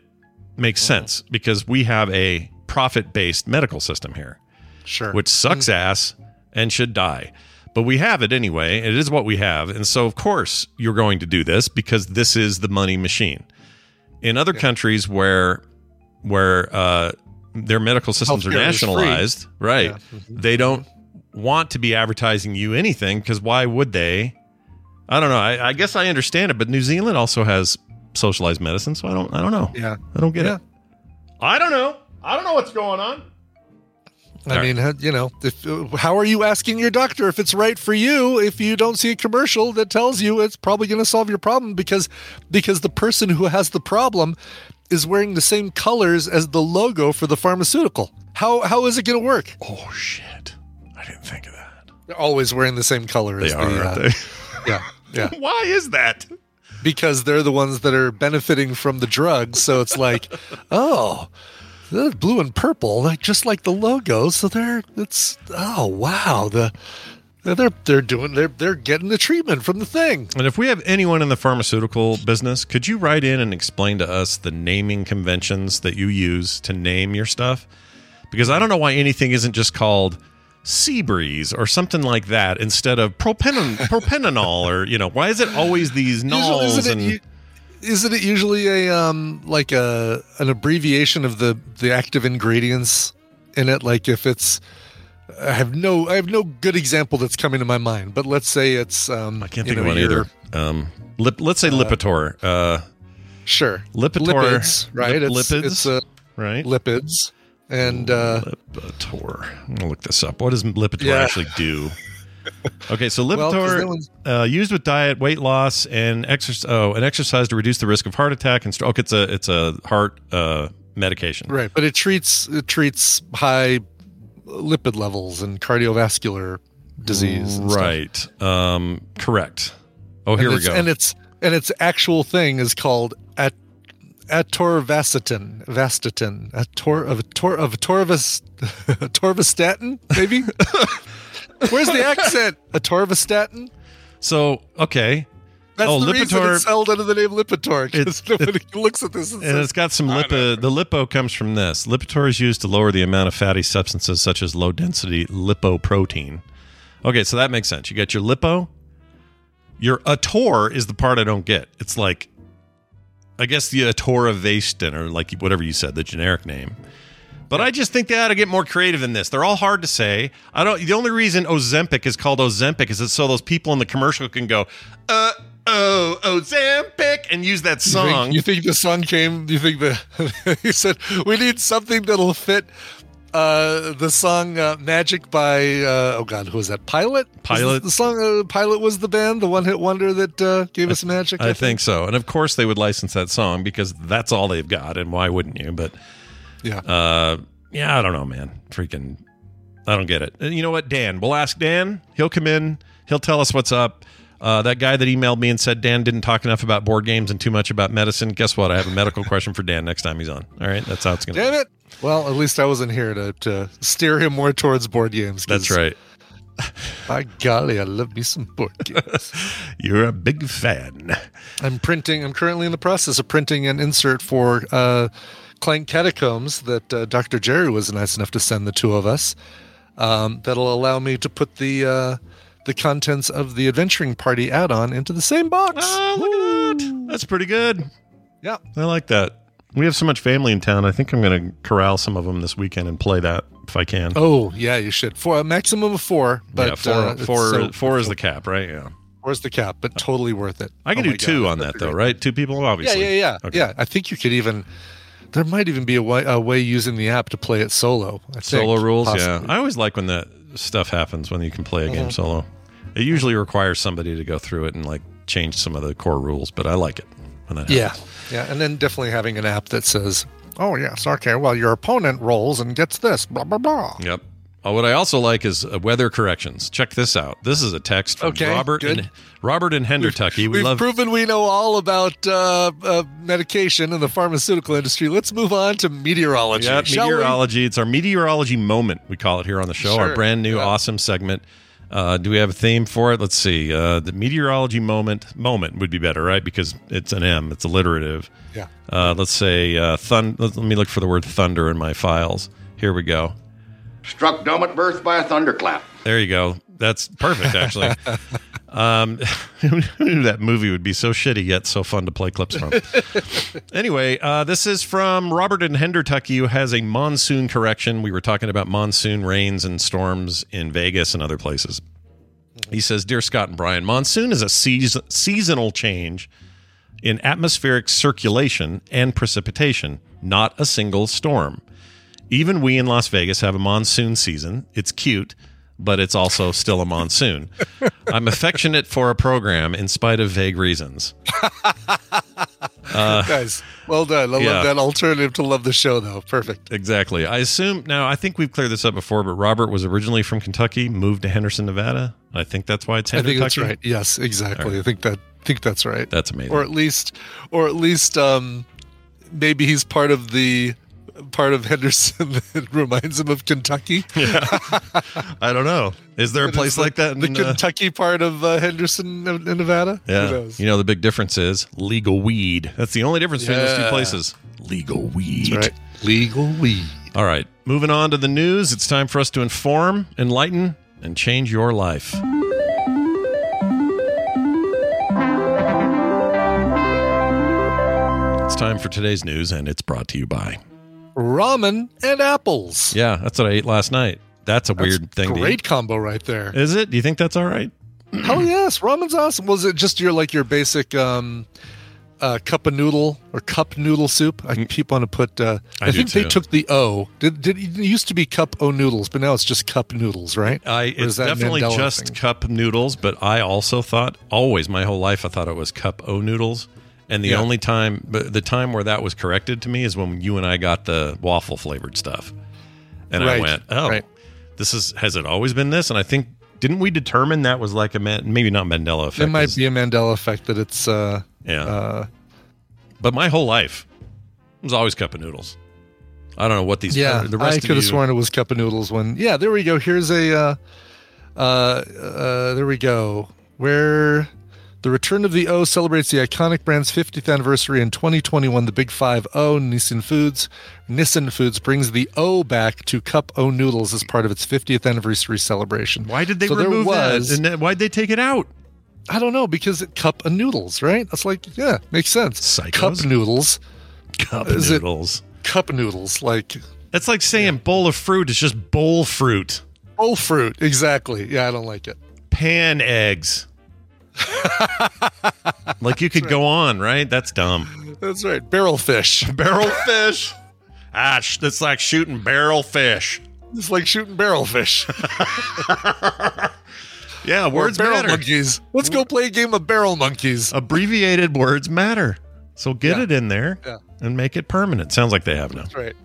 Speaker 2: makes sense because we have a profit based medical system here.
Speaker 1: Sure.
Speaker 2: which sucks ass and should die. But we have it anyway. It is what we have. And so, of course, you're going to do this because this is the money machine. In other countries where where uh, their medical systems are
Speaker 1: Healthcare free.
Speaker 2: nationalized, right?
Speaker 1: Yeah.
Speaker 2: They don't want to be advertising you anything because why would they? I don't know. I, I guess I understand it, but New Zealand also has socialized medicine, so I don't. I don't know.
Speaker 1: yeah.
Speaker 2: I don't get
Speaker 1: Yeah.
Speaker 2: it. I don't know. I don't know what's going on.
Speaker 1: I
Speaker 2: All
Speaker 1: mean, you know, if, how are you asking your doctor if it's right for you if you don't see a commercial that tells you it's probably going to solve your problem because because the person who has the problem is wearing the same colors as the logo for the pharmaceutical. How how is it going to work?
Speaker 2: Oh shit! I didn't think of that.
Speaker 1: They're always wearing the same color
Speaker 2: They
Speaker 1: as
Speaker 2: are,
Speaker 1: the
Speaker 2: aren't
Speaker 1: uh,
Speaker 2: they?
Speaker 1: yeah yeah
Speaker 2: Why is that?
Speaker 1: because they're the ones that are benefiting from the drugs. So it's like, oh, they're blue and purple, like just like the logo. So they're it's oh wow the they're they're doing they're they're getting the treatment from the thing.
Speaker 2: And if we have anyone in the pharmaceutical business, could you write in and explain to us the naming conventions that you use to name your stuff? Because I don't know why anything isn't just called sea breeze or something like that instead of propenon, propenanol or you know why is it always these nols
Speaker 1: isn't
Speaker 2: and
Speaker 1: it? Isn't it usually a um like a an abbreviation of the the active ingredients in it? Like if it's I have no I have no good example that's coming to my mind, but let's say it's um
Speaker 2: I can't think
Speaker 1: know,
Speaker 2: of one
Speaker 1: your-
Speaker 2: either. Um, lip, let's say Lipitor, uh,
Speaker 1: Sure.
Speaker 2: Lipitor,
Speaker 1: lipids, right?
Speaker 2: lip-
Speaker 1: It's,
Speaker 2: lipids?
Speaker 1: It's uh,
Speaker 2: right?
Speaker 1: lipids. And uh,
Speaker 2: Lipitor. I'm gonna look this up. What does Lipitor
Speaker 1: Yeah.
Speaker 2: actually do? Okay, so Lipitor
Speaker 1: one's-
Speaker 2: uh, used with diet, weight loss, and exercise. Oh, and exercise to reduce the risk of heart attack and stroke. It's a it's a heart uh, medication.
Speaker 1: right, but it treats it treats high lipid levels and cardiovascular disease. and.
Speaker 2: Right. Um, correct. Oh, here we go.
Speaker 1: And its and its actual thing is called at atorvastatin, vastatin, ator of tor of torvas, torvastatin, maybe. Where's the accent? Atorvastatin.
Speaker 2: so okay,
Speaker 1: That's
Speaker 2: Oh,
Speaker 1: the reason
Speaker 2: Lipitor-
Speaker 1: it's held under the name Lipitor. Because nobody looks at this and,
Speaker 2: and
Speaker 1: says,
Speaker 2: it's got some lipo. The lipo comes from this. Lipitor is used to lower the amount of fatty substances such as low density lipoprotein. Okay, so that makes sense. You got your lipo. Your ator is the part I don't get. It's like, I guess the atorvastatin or like whatever you said, the generic name. But I just think they ought to get more creative than this. They're all hard to say. I don't. The only reason Ozempic is called Ozempic is it's so those people in the commercial can go, uh oh, Ozempic, and use that
Speaker 1: You
Speaker 2: song.
Speaker 1: think, you think the song came? You think the he said we need something that'll fit uh, the song uh, "Magic" by uh, oh god, who was that? Pilot.
Speaker 2: Pilot.
Speaker 1: The, song uh, "Pilot" was the band, the one-hit wonder that uh, gave us magic.
Speaker 2: I think so. And of course, they would license that song because that's all they've got. And why wouldn't you? But
Speaker 1: Yeah.
Speaker 2: uh, yeah, I don't know, man. Freaking, I don't get it. And you know what, Dan? We'll ask Dan. He'll come in. He'll tell us what's up. Uh, that guy that emailed me and said Dan didn't talk enough about board games and too much about medicine. Guess what? I have a medical question for Dan next time he's on. All right, that's how it's going to.
Speaker 1: Damn it! Well, at least I wasn't here to, to steer him more towards board games.
Speaker 2: That's right.
Speaker 1: By golly, I love me some board games.
Speaker 2: You're a big fan.
Speaker 1: I'm printing. I'm currently in the process of printing an insert for uh, Clank Catacombs that uh, Dr. Jerry was nice enough to send the two of us. Um, that'll allow me to put the uh, the contents of the adventuring party add-on into the same box.
Speaker 2: Oh, look at that. That's pretty good.
Speaker 1: Yeah.
Speaker 2: I like that. We have so much family in town. I think I'm going to corral some of them this weekend and play that if I can.
Speaker 1: Oh yeah, you should. For a maximum of four, but
Speaker 2: yeah, four,
Speaker 1: uh,
Speaker 2: four,
Speaker 1: so-
Speaker 2: four is the cap, right? Yeah.
Speaker 1: Where's the cap, but totally worth it.
Speaker 2: I can
Speaker 1: Oh
Speaker 2: do two
Speaker 1: God,
Speaker 2: on
Speaker 1: that's
Speaker 2: that though, right? Two people, obviously.
Speaker 1: yeah, yeah,
Speaker 2: Okay.
Speaker 1: yeah. I think you could even. There might even be a way, a way using the app to play it solo. I think,
Speaker 2: Solo rules,
Speaker 1: possibly.
Speaker 2: yeah. I always like when that stuff happens when you can play a
Speaker 1: Mm-hmm.
Speaker 2: game solo. It usually requires somebody to go through it and like change some of the core rules, but I like it when that
Speaker 1: Yeah,
Speaker 2: happens.
Speaker 1: yeah, and then definitely having an app that says, "Oh yes, okay, well your opponent rolls and gets this." Blah blah blah.
Speaker 2: Yep. Oh, what I also like is uh, weather corrections. Check this out. This is a text from
Speaker 1: Okay,
Speaker 2: Robert
Speaker 1: good.
Speaker 2: and Robert in Hendertucky. We
Speaker 1: We've
Speaker 2: love
Speaker 1: proven we know all about uh, uh, medication in the pharmaceutical industry. Let's move on to meteorology.
Speaker 2: Yeah,
Speaker 1: shall we?
Speaker 2: meteorology. It's our meteorology moment. We call it here on the show. Our brand new,
Speaker 1: yeah.
Speaker 2: awesome segment. Uh, do we have a theme for it? Let's see. Uh, the meteorology moment. Moment would be better, right? Because it's an M. It's alliterative.
Speaker 1: Yeah.
Speaker 2: Uh, let's say uh, thun. Let, let me look for the word thunder in my files. Here we go.
Speaker 6: Struck dumb at birth by a thunderclap.
Speaker 2: There you go. That's perfect, actually. um, who knew that movie would be so shitty yet so fun to play clips from? anyway, uh, this is from Robert in Hendertucky, who has a monsoon correction. We were talking about monsoon rains and storms in Vegas and other places. He says, Dear Scott and Brian, monsoon is a seas- seasonal change in atmospheric circulation and precipitation, not a single storm. Even we in Las Vegas have a monsoon season. It's cute, but it's also still a monsoon. I'm affectionate for a program in spite of vague reasons.
Speaker 1: Guys, well done. I
Speaker 2: Yeah.
Speaker 1: love that alternative to love the show, though. Perfect.
Speaker 2: Exactly. I assume now. I think we've cleared this up before, but Robert was originally from Kentucky, moved to Henderson, Nevada. I think that's why it's Henderson.
Speaker 1: I think that's right. Yes, exactly. I think that think that's right.
Speaker 2: That's amazing.
Speaker 1: or at least, or at least, um, maybe he's part of the part of Henderson that reminds him of Kentucky.
Speaker 2: I don't know. Is there a place
Speaker 1: the-
Speaker 2: like that? In,
Speaker 1: the
Speaker 2: uh,
Speaker 1: Kentucky part of uh, Henderson, in in Nevada. Who
Speaker 2: yeah.
Speaker 1: knows?
Speaker 2: You know the big difference is legal weed. That's the only difference between those two places. Legal weed.
Speaker 1: That's right. Legal weed.
Speaker 2: All right. Moving on to the news. It's time for us to inform, enlighten, and change your life. It's time for today's news, and it's brought to you by.
Speaker 1: Ramen and apples.
Speaker 2: Yeah, that's what I ate last night. That's a
Speaker 1: That's
Speaker 2: weird thing to
Speaker 1: Great
Speaker 2: eat.
Speaker 1: combo right there.
Speaker 2: Is it? Do you think that's all right?
Speaker 1: Hell yes, ramen's awesome. Was it just your like your basic um uh, cup of noodle or cup noodle soup. I keep on to put. Uh,
Speaker 2: I
Speaker 1: I, think they took the O. Did, did it used to be cup o noodles, but now it's just cup noodles, right?
Speaker 2: I,
Speaker 1: Or
Speaker 2: it's definitely just
Speaker 1: thing?
Speaker 2: cup noodles, but I also thought always my whole life I thought it was cup o noodles. And the
Speaker 1: Yeah.
Speaker 2: only time, but the time where that was corrected to me is when you and I got the waffle flavored stuff, and I went, "Oh,
Speaker 1: right.
Speaker 2: this is has it always been this?" And I think didn't we determine that was like a man, maybe not Mandela effect?
Speaker 1: It might be a Mandela effect that it's. Uh,
Speaker 2: yeah.
Speaker 1: uh,
Speaker 2: but my whole life it was always cup of noodles. I don't know what these.
Speaker 1: yeah,
Speaker 2: the rest
Speaker 1: I could have sworn it was cup of noodles. When yeah, there we go. Here's a. Uh, uh, uh, there we go. Where the return of the O celebrates the iconic brand's 50th anniversary in 2021. The Big Five O Nissin Foods, Nissin Foods brings the O back to Cup O Noodles as part of its 50th anniversary celebration.
Speaker 2: Why did they
Speaker 1: So
Speaker 2: remove
Speaker 1: was-
Speaker 2: that? And then why'd they take it out?
Speaker 1: I don't know because it cup of noodles, right? That's like yeah, makes sense.
Speaker 2: Psychos.
Speaker 1: Cup noodles,
Speaker 2: Cup
Speaker 1: Is
Speaker 2: noodles.
Speaker 1: cup noodles, like
Speaker 2: That's like saying bowl of fruit is just bowl fruit.
Speaker 1: bowl fruit. Exactly. Yeah, I don't like it.
Speaker 2: Pan eggs. like you could go on, right? That's dumb.
Speaker 1: That's right. Barrel fish.
Speaker 2: Barrel fish. Ah, sh- that's like shooting barrel fish.
Speaker 1: It's like shooting barrel fish.
Speaker 2: Yeah, words
Speaker 1: barrel
Speaker 2: matter.
Speaker 1: monkeys. Let's go play a game of barrel monkeys.
Speaker 2: Abbreviated words matter. So get
Speaker 1: Yeah.
Speaker 2: it in there
Speaker 1: Yeah.
Speaker 2: and make it permanent. Sounds like they have now.
Speaker 1: That's right.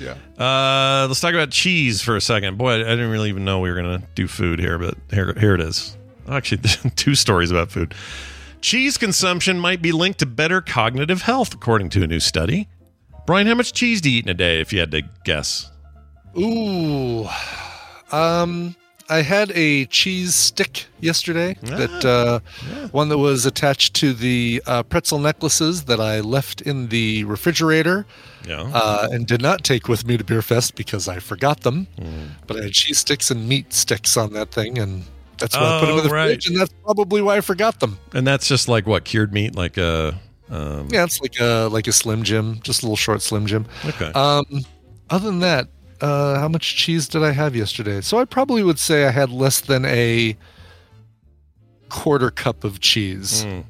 Speaker 1: Yeah.
Speaker 2: Uh, let's talk about cheese for a second. Boy, I didn't really even know we were going to do food here, but here, here it is. Actually, two stories about food. Cheese consumption might be linked to better cognitive health, according to a new study. Brian, how much cheese do you eat in a day, if you had to guess?
Speaker 1: Ooh. Um I had a cheese stick yesterday that uh, one that was attached to the uh, pretzel necklaces that I left in the refrigerator
Speaker 2: Yeah.
Speaker 1: uh, and did not take with me to Beer Fest because I forgot them.
Speaker 2: Hmm.
Speaker 1: But I had cheese sticks and meat sticks on that thing, and that's why I put them
Speaker 2: Oh,
Speaker 1: in the
Speaker 2: right.
Speaker 1: fridge, and that's probably why I forgot them.
Speaker 2: and that's just like what cured meat, like a. Um,
Speaker 1: Yeah, it's like a like a Slim Jim, just a little short Slim Jim.
Speaker 2: Okay.
Speaker 1: Um, other than that, uh, how much cheese did I have yesterday? So I probably would say I had less than a quarter cup of cheese.
Speaker 2: Mm.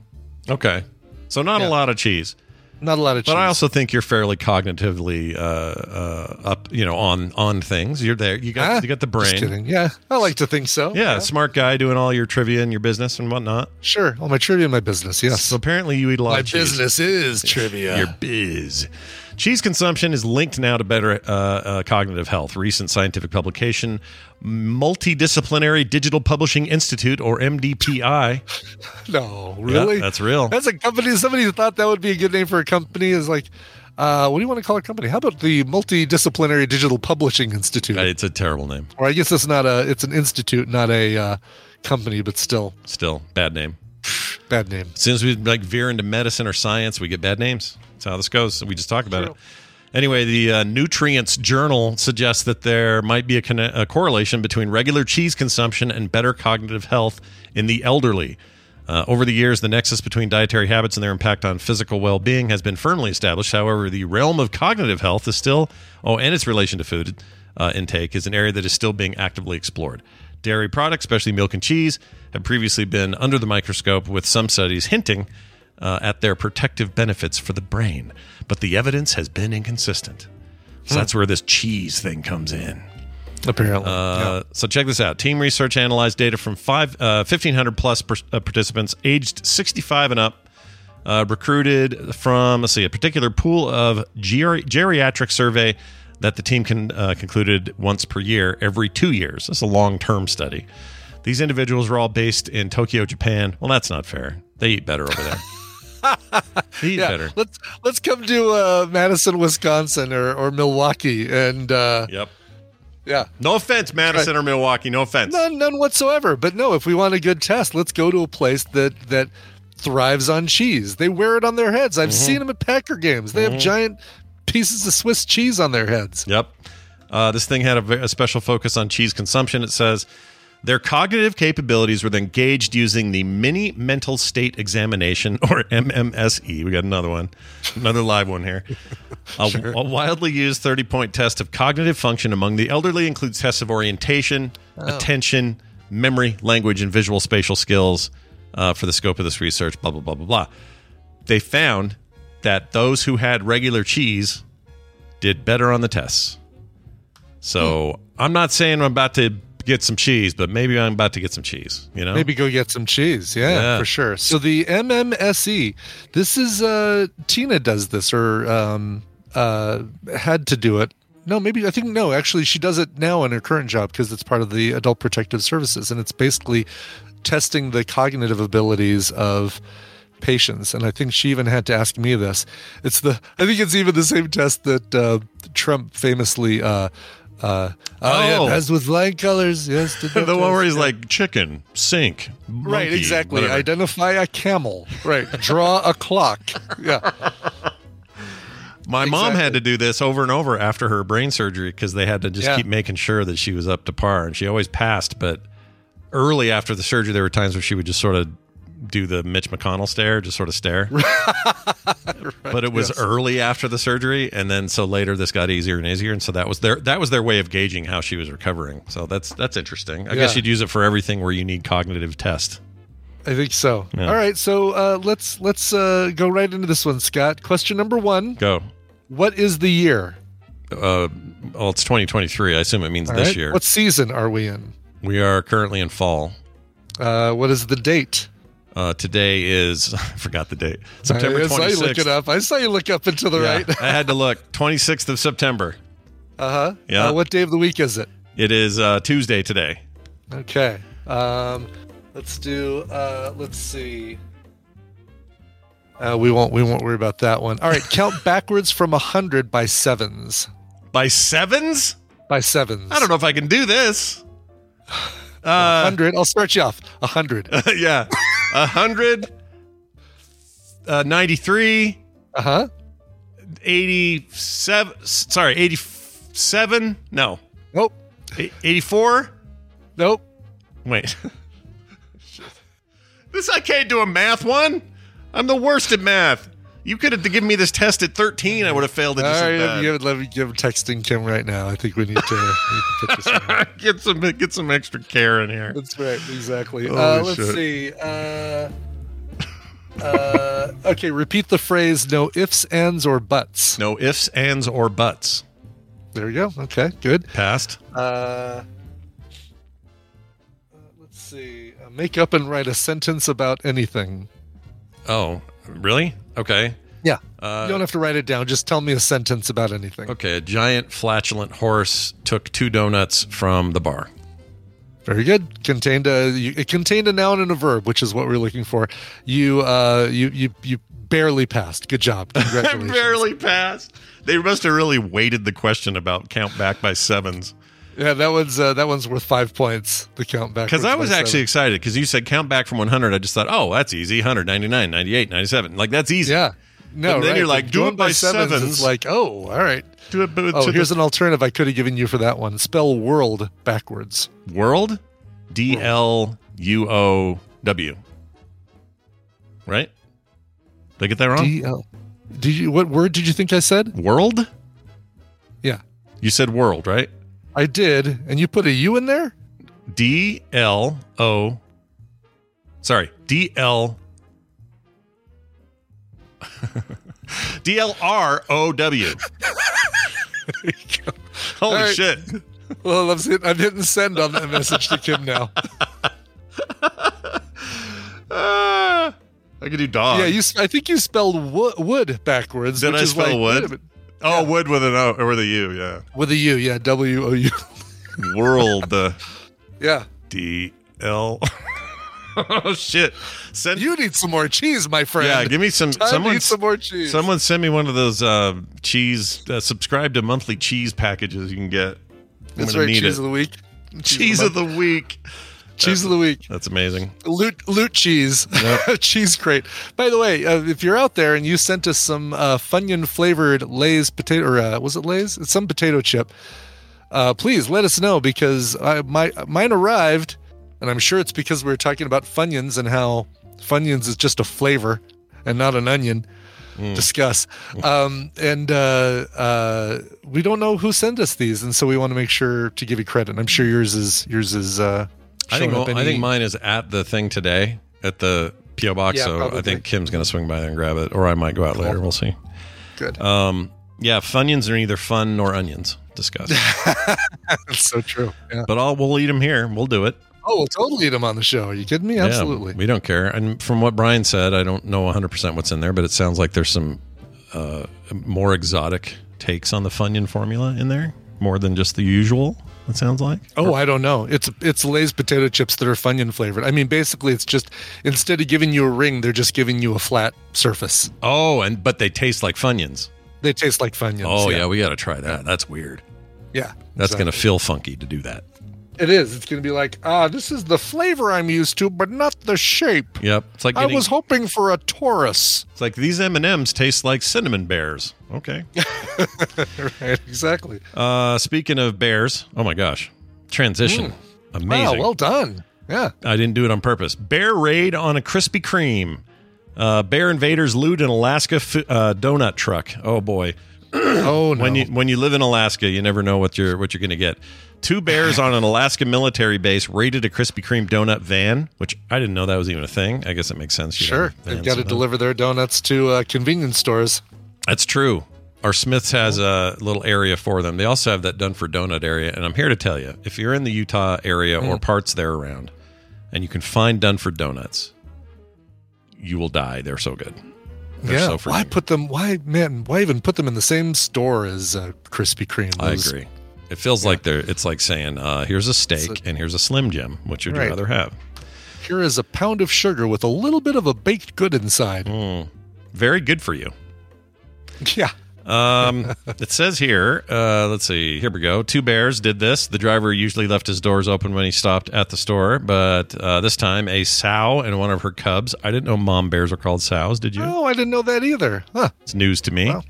Speaker 2: okay. So not a lot of cheese.
Speaker 1: Not a lot of cheese.
Speaker 2: But I also think you're fairly cognitively uh, uh, up, you know, on on things. You're there. You got
Speaker 1: Ah,
Speaker 2: you got the brain.
Speaker 1: Yeah, I like to think so.
Speaker 2: Yeah, smart guy doing all your trivia and your business and whatnot.
Speaker 1: Sure. All my trivia, and my business. Yes.
Speaker 2: So apparently you eat a lot
Speaker 1: my business is trivia.
Speaker 2: Your biz. Cheese consumption is linked now to better uh, uh, cognitive health. Recent scientific publication, Multidisciplinary Digital Publishing Institute, or MDPI.
Speaker 1: no, really?
Speaker 2: that's real.
Speaker 1: That's a company. Somebody thought that would be a good name for a company. Is like, uh, what do you want to call a company? How about the Multidisciplinary Digital Publishing Institute?
Speaker 2: It's a terrible name.
Speaker 1: or I guess it's not a. It's an institute, not a uh, company, but still
Speaker 2: Still, bad name.
Speaker 1: Bad name.
Speaker 2: As soon as we like veer into medicine or science, we get bad names. That's how this goes. We just talk about
Speaker 1: True.
Speaker 2: it. Anyway, the uh, Nutrients Journal suggests that there might be a, conne- a correlation between regular cheese consumption and better cognitive health in the elderly. Uh, over the years, the nexus between dietary habits and their impact on physical well being has been firmly established. However, the realm of cognitive health is still, oh, and its relation to food uh, intake is an area that is still being actively explored. Dairy products, especially milk and cheese, have previously been under the microscope, with some studies hinting uh, at their protective benefits for the brain. But the evidence has been inconsistent. So that's where this cheese thing comes in.
Speaker 1: Apparently,
Speaker 2: Uh, So check this out. Team research analyzed data from five, uh, 1,500 plus per, uh, participants aged 65 and up, uh, recruited from, let's see, a particular pool of geri- geriatric survey that the team can, uh, concluded once per year, every two years. That's a long term study. These individuals were all based in Tokyo, Japan. Well, that's not fair. They eat better over there. they eat
Speaker 1: yeah.
Speaker 2: better.
Speaker 1: Let's let's come to uh, Madison, Wisconsin, or or Milwaukee, and uh,
Speaker 2: Yep.
Speaker 1: yeah,
Speaker 2: No offense, Madison or Milwaukee. No offense.
Speaker 1: none none whatsoever. But no, if we want a good test, let's go to a place that that thrives on cheese. They wear it on their heads. I've
Speaker 2: Mm-hmm.
Speaker 1: seen them at Packer games. They have giant pieces of Swiss cheese on their heads.
Speaker 2: Yep. Uh, this thing had a, a special focus on cheese consumption. It says their cognitive capabilities were then gauged using the Mini Mental State Examination, or MMSE. We got another one, another live one here. A, a wildly used 30 point test of cognitive function among the elderly includes tests of orientation, attention, memory, language, and visual spatial skills uh, for the scope of this research, blah, blah, blah, blah, blah. they found that those who had regular cheese did better on the tests. So I'm not saying I'm about to get some cheese, but maybe I'm about to get some cheese. You know,
Speaker 1: Maybe go get some cheese. Yeah,
Speaker 2: Yeah.
Speaker 1: for sure. So the MMSE, this is uh Tina does this or um uh had to do it. No, maybe I think no, actually she does it now in her current job because it's part of the Adult Protective Services and it's basically testing the cognitive abilities of patients and I think she even had to ask me this. It's the I think it's even the same test that uh Trump famously uh uh, oh, yeah,
Speaker 2: Oh.
Speaker 1: as with flying colors, yes.
Speaker 2: the one where he's
Speaker 1: yeah.
Speaker 2: like chicken, sink,
Speaker 1: Right, exactly.
Speaker 2: whatever.
Speaker 1: Identify a camel. Right. Draw a clock. Yeah.
Speaker 2: My mom had to do this over and over after her brain surgery because they had to just
Speaker 1: Yeah.
Speaker 2: keep making sure that she was up to par, and she always passed. But early after the surgery, there were times where she would just sort of do the Mitch McConnell stare, just sort of stare. but it was
Speaker 1: yes.
Speaker 2: early after the surgery, and then so later this got easier and easier, and so that was their that was their way of gauging how she was recovering. So that's that's interesting. I guess you'd use it for everything where you need cognitive test.
Speaker 1: I think so.
Speaker 2: Yeah.
Speaker 1: All right, so uh, let's let's uh, go right into this one, Scott. Question number one:
Speaker 2: Go.
Speaker 1: What is the year?
Speaker 2: Uh, well, it's 2023. I assume it means
Speaker 1: All
Speaker 2: this
Speaker 1: right.
Speaker 2: year.
Speaker 1: What season are we in?
Speaker 2: we are currently in fall.
Speaker 1: Uh, what is the date?
Speaker 2: Uh, today is I forgot the date. September twenty sixth.
Speaker 1: I saw you look it up. I saw you look up and to the
Speaker 2: Yeah,
Speaker 1: right.
Speaker 2: I had to look. 26th of September.
Speaker 1: Uh huh.
Speaker 2: Yeah.
Speaker 1: Uh, what day of the week is it?
Speaker 2: It is uh, Tuesday today.
Speaker 1: Okay. Um, let's do. Uh, let's see. Uh, we won't. We won't worry about that one. All right. Count backwards from a hundred by sevens.
Speaker 2: By sevens?
Speaker 1: By sevens.
Speaker 2: I don't know if I can do this. Uh,
Speaker 1: hundred. I'll start you off. A hundred.
Speaker 2: yeah. A hundred. Uh, 93.
Speaker 1: Uh huh.
Speaker 2: 87. Sorry, 87. No.
Speaker 1: Nope.
Speaker 2: 84.
Speaker 1: Nope.
Speaker 2: Wait. this I can't do a math one. I'm the worst at math. You could have given me this test at 13. I would have failed it
Speaker 1: All right. Give, let me give texting Kim right now. I think we need to, we need to put this
Speaker 2: get some get some extra care in here.
Speaker 1: That's right. Exactly. Uh, let's
Speaker 2: shit.
Speaker 1: see. Uh, uh, okay. Repeat the phrase. No ifs, ands, or buts.
Speaker 2: No ifs, ands, or buts.
Speaker 1: There you go. Okay. Good.
Speaker 2: Passed.
Speaker 1: Uh, uh, let's see. Uh, make up and write a sentence about anything.
Speaker 2: Oh, really? Okay.
Speaker 1: Yeah.
Speaker 2: Uh,
Speaker 1: you don't have to write it down. Just tell me a sentence about anything.
Speaker 2: Okay. A giant flatulent horse took two donuts from the bar.
Speaker 1: Very good. Contained a it contained a noun and a verb, which is what we're looking for. You uh you you you barely passed. Good job. Congratulations.
Speaker 2: Barely passed. They must have really weighted the question about count back by sevens.
Speaker 1: Yeah, that one's uh, that one's worth five points. The count back
Speaker 2: Because I was actually excited because you said count back from 100. I just thought, oh, that's easy. 100, 99, 98, 97. Like, that's easy.
Speaker 1: yeah. No,
Speaker 2: But then
Speaker 1: right.
Speaker 2: you're like,
Speaker 1: But
Speaker 2: do it by
Speaker 1: sevens,
Speaker 2: sevens.
Speaker 1: It's like, oh, all right.
Speaker 2: Do it but
Speaker 1: Oh, here's
Speaker 2: the
Speaker 1: an alternative I could have given you for that one. Spell world backwards.
Speaker 2: world. D L U O W. Right? Did I get that wrong?
Speaker 1: D L. Did you? What word did you think I said?
Speaker 2: world?
Speaker 1: Yeah,
Speaker 2: You said world, right?
Speaker 1: I did, and you put a U in there.
Speaker 2: D L O. Sorry, D L. D L R O W. Holy
Speaker 1: right.
Speaker 2: shit.
Speaker 1: Well, I'm hitting, I'm hitting send on that message to Kim now.
Speaker 2: Ah, I could do dog.
Speaker 1: Yeah, you. I think you spelled wo- wood backwards.
Speaker 2: Did
Speaker 1: which
Speaker 2: I
Speaker 1: is
Speaker 2: spell
Speaker 1: like,
Speaker 2: wood?
Speaker 1: Wait a minute.
Speaker 2: Oh, wood with an O or with a U, yeah.
Speaker 1: with a U. Yeah, W O U.
Speaker 2: World uh,
Speaker 1: Yeah,
Speaker 2: D L. oh shit! Send
Speaker 1: you need some more cheese, my friend.
Speaker 2: yeah. Give me some.
Speaker 1: Time
Speaker 2: someone
Speaker 1: needs some more cheese.
Speaker 2: Someone send me one of those uh, cheese. Uh, subscribe to monthly cheese packages you can get. I'm
Speaker 1: That's right.
Speaker 2: need
Speaker 1: Cheese
Speaker 2: it.
Speaker 1: of the week.
Speaker 2: Cheese of the week.
Speaker 1: Cheese of the week.
Speaker 2: That's amazing.
Speaker 1: Loot loot cheese. cheese crate. By the way, uh, if you're out there and you sent us some uh, Funyun flavored Lay's potato, or uh, was it Lay's? It's some potato chip. Uh, please let us know because I, my mine arrived, and I'm sure it's because we were talking about Funyuns and how Funyuns is just a flavor and not an onion. Discuss. Um, and uh, uh, we don't know who sent us these, and so we want to make sure to give you credit. And I'm sure yours is yours is. Uh,
Speaker 2: I think
Speaker 1: showing up
Speaker 2: I think mine is at the thing today at the PO box.
Speaker 1: Yeah,
Speaker 2: so I think Kim's going to swing by there and grab it, or I might go out later. We'll see.
Speaker 1: Good.
Speaker 2: Um, yeah, Funyuns are neither fun nor onions. Discuss.
Speaker 1: That's so true. Yeah.
Speaker 2: but I'll we'll eat them here. We'll do it.
Speaker 1: Oh, we'll totally eat them on the show. Are you kidding me? Absolutely.
Speaker 2: Yeah, we don't care. And from what Brian said, I don't know 100% what's in there, but it sounds like there's some uh, more exotic takes on the Funyun formula in there, more than just the usual, it sounds like.
Speaker 1: Oh, I don't know. It's it's Lay's potato chips that are Funyun flavored. I mean, basically, it's just instead of giving you a ring, they're just giving you a flat surface.
Speaker 2: Oh, and but they taste like Funyuns.
Speaker 1: They taste like Funyuns.
Speaker 2: Oh, yeah, we got to try that. That's weird.
Speaker 1: yeah.
Speaker 2: That's
Speaker 1: So-
Speaker 2: going to feel funky to do that.
Speaker 1: It is. It's going to be like, ah, this is the flavor I'm used to, but not the shape.
Speaker 2: Yep. It's like
Speaker 1: I was hoping for a torus.
Speaker 2: it's like these M&Ms taste like cinnamon bears. Okay.
Speaker 1: right. Exactly.
Speaker 2: Uh, speaking of bears, oh my gosh. Transition. Amazing.
Speaker 1: Wow. Well done. Yeah.
Speaker 2: I didn't do it on purpose. Bear raid on a Krispy Kreme. Uh, bear invaders loot an Alaska f- uh, donut truck. Oh boy!
Speaker 1: Oh no.
Speaker 2: When you when you live in Alaska, you never know what you're what you're going to get. Two bears on an Alaska military base raided a Krispy Kreme donut van, which I didn't know that was even a thing. I guess it makes sense. You
Speaker 1: sure. They've got to deliver their donuts to uh, convenience stores.
Speaker 2: That's true. Our Smiths has a little area for them. They also have that Dunford donut area. And I'm here to tell you, if you're in the Utah area
Speaker 1: Mm.
Speaker 2: or parts there around, and you can find Dunford donuts, you will die. They're so good. They're
Speaker 1: yeah.
Speaker 2: so
Speaker 1: why put them? Why man? Why even put them in the same store as uh, Krispy Kreme?
Speaker 2: I agree. It feels like they're. It's like saying, uh, "Here's a steak
Speaker 1: a-
Speaker 2: and here's a Slim Jim. Which would you
Speaker 1: Right.
Speaker 2: rather have?"
Speaker 1: Here is a pound of sugar with a little bit of a baked good inside.
Speaker 2: Mm. Very good for you.
Speaker 1: Yeah.
Speaker 2: Um, it says here, uh, let's see, here we go. Two bears did this. The driver usually left his doors open when he stopped at the store, but uh, this time a sow and one of her cubs. I didn't know mom bears are called sows. Did you?
Speaker 1: Oh, I didn't know that either. Huh.
Speaker 2: It's news to me.
Speaker 1: Wow.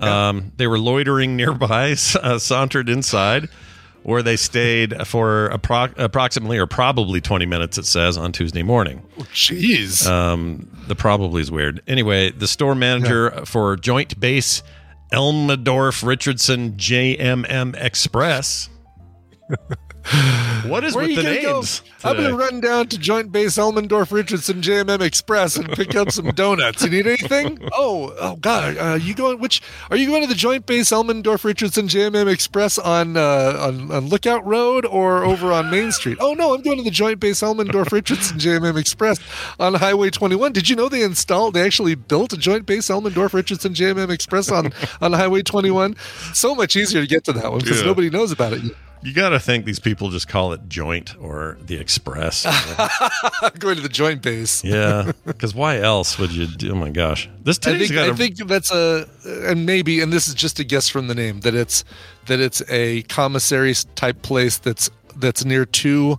Speaker 2: Um, they were loitering nearby, uh, sauntered inside, where they stayed for appro- approximately or probably 20 minutes, it says, on Tuesday morning.
Speaker 1: Jeez.
Speaker 2: Um, the probably is weird. Anyway, the store manager for Joint Base Elmendorf Richardson JMM Express. what is
Speaker 1: Where
Speaker 2: with the names?
Speaker 1: I'm gonna run down to Joint Base Elmendorf Richardson JMM Express and pick up some donuts. You need anything? Oh, oh God, uh, you going? Which are you going to the Joint Base Elmendorf Richardson JMM Express on, uh, on on Lookout Road or over on Main Street? Oh no, I'm going to the Joint Base Elmendorf Richardson JMM Express on Highway 21. Did you know they installed? They actually built a Joint Base Elmendorf Richardson JMM Express on on Highway 21. So much easier to get to that one because
Speaker 2: Yeah.
Speaker 1: nobody knows about it.
Speaker 2: You got to think these people just call it Joint or the Express.
Speaker 1: Going to the Joint Base.
Speaker 2: yeah, because why else would you? Do, oh my gosh, this
Speaker 1: I think,
Speaker 2: got
Speaker 1: I
Speaker 2: a
Speaker 1: think that's a and maybe and this is just a guess from the name that it's that it's a commissary type place that's that's near two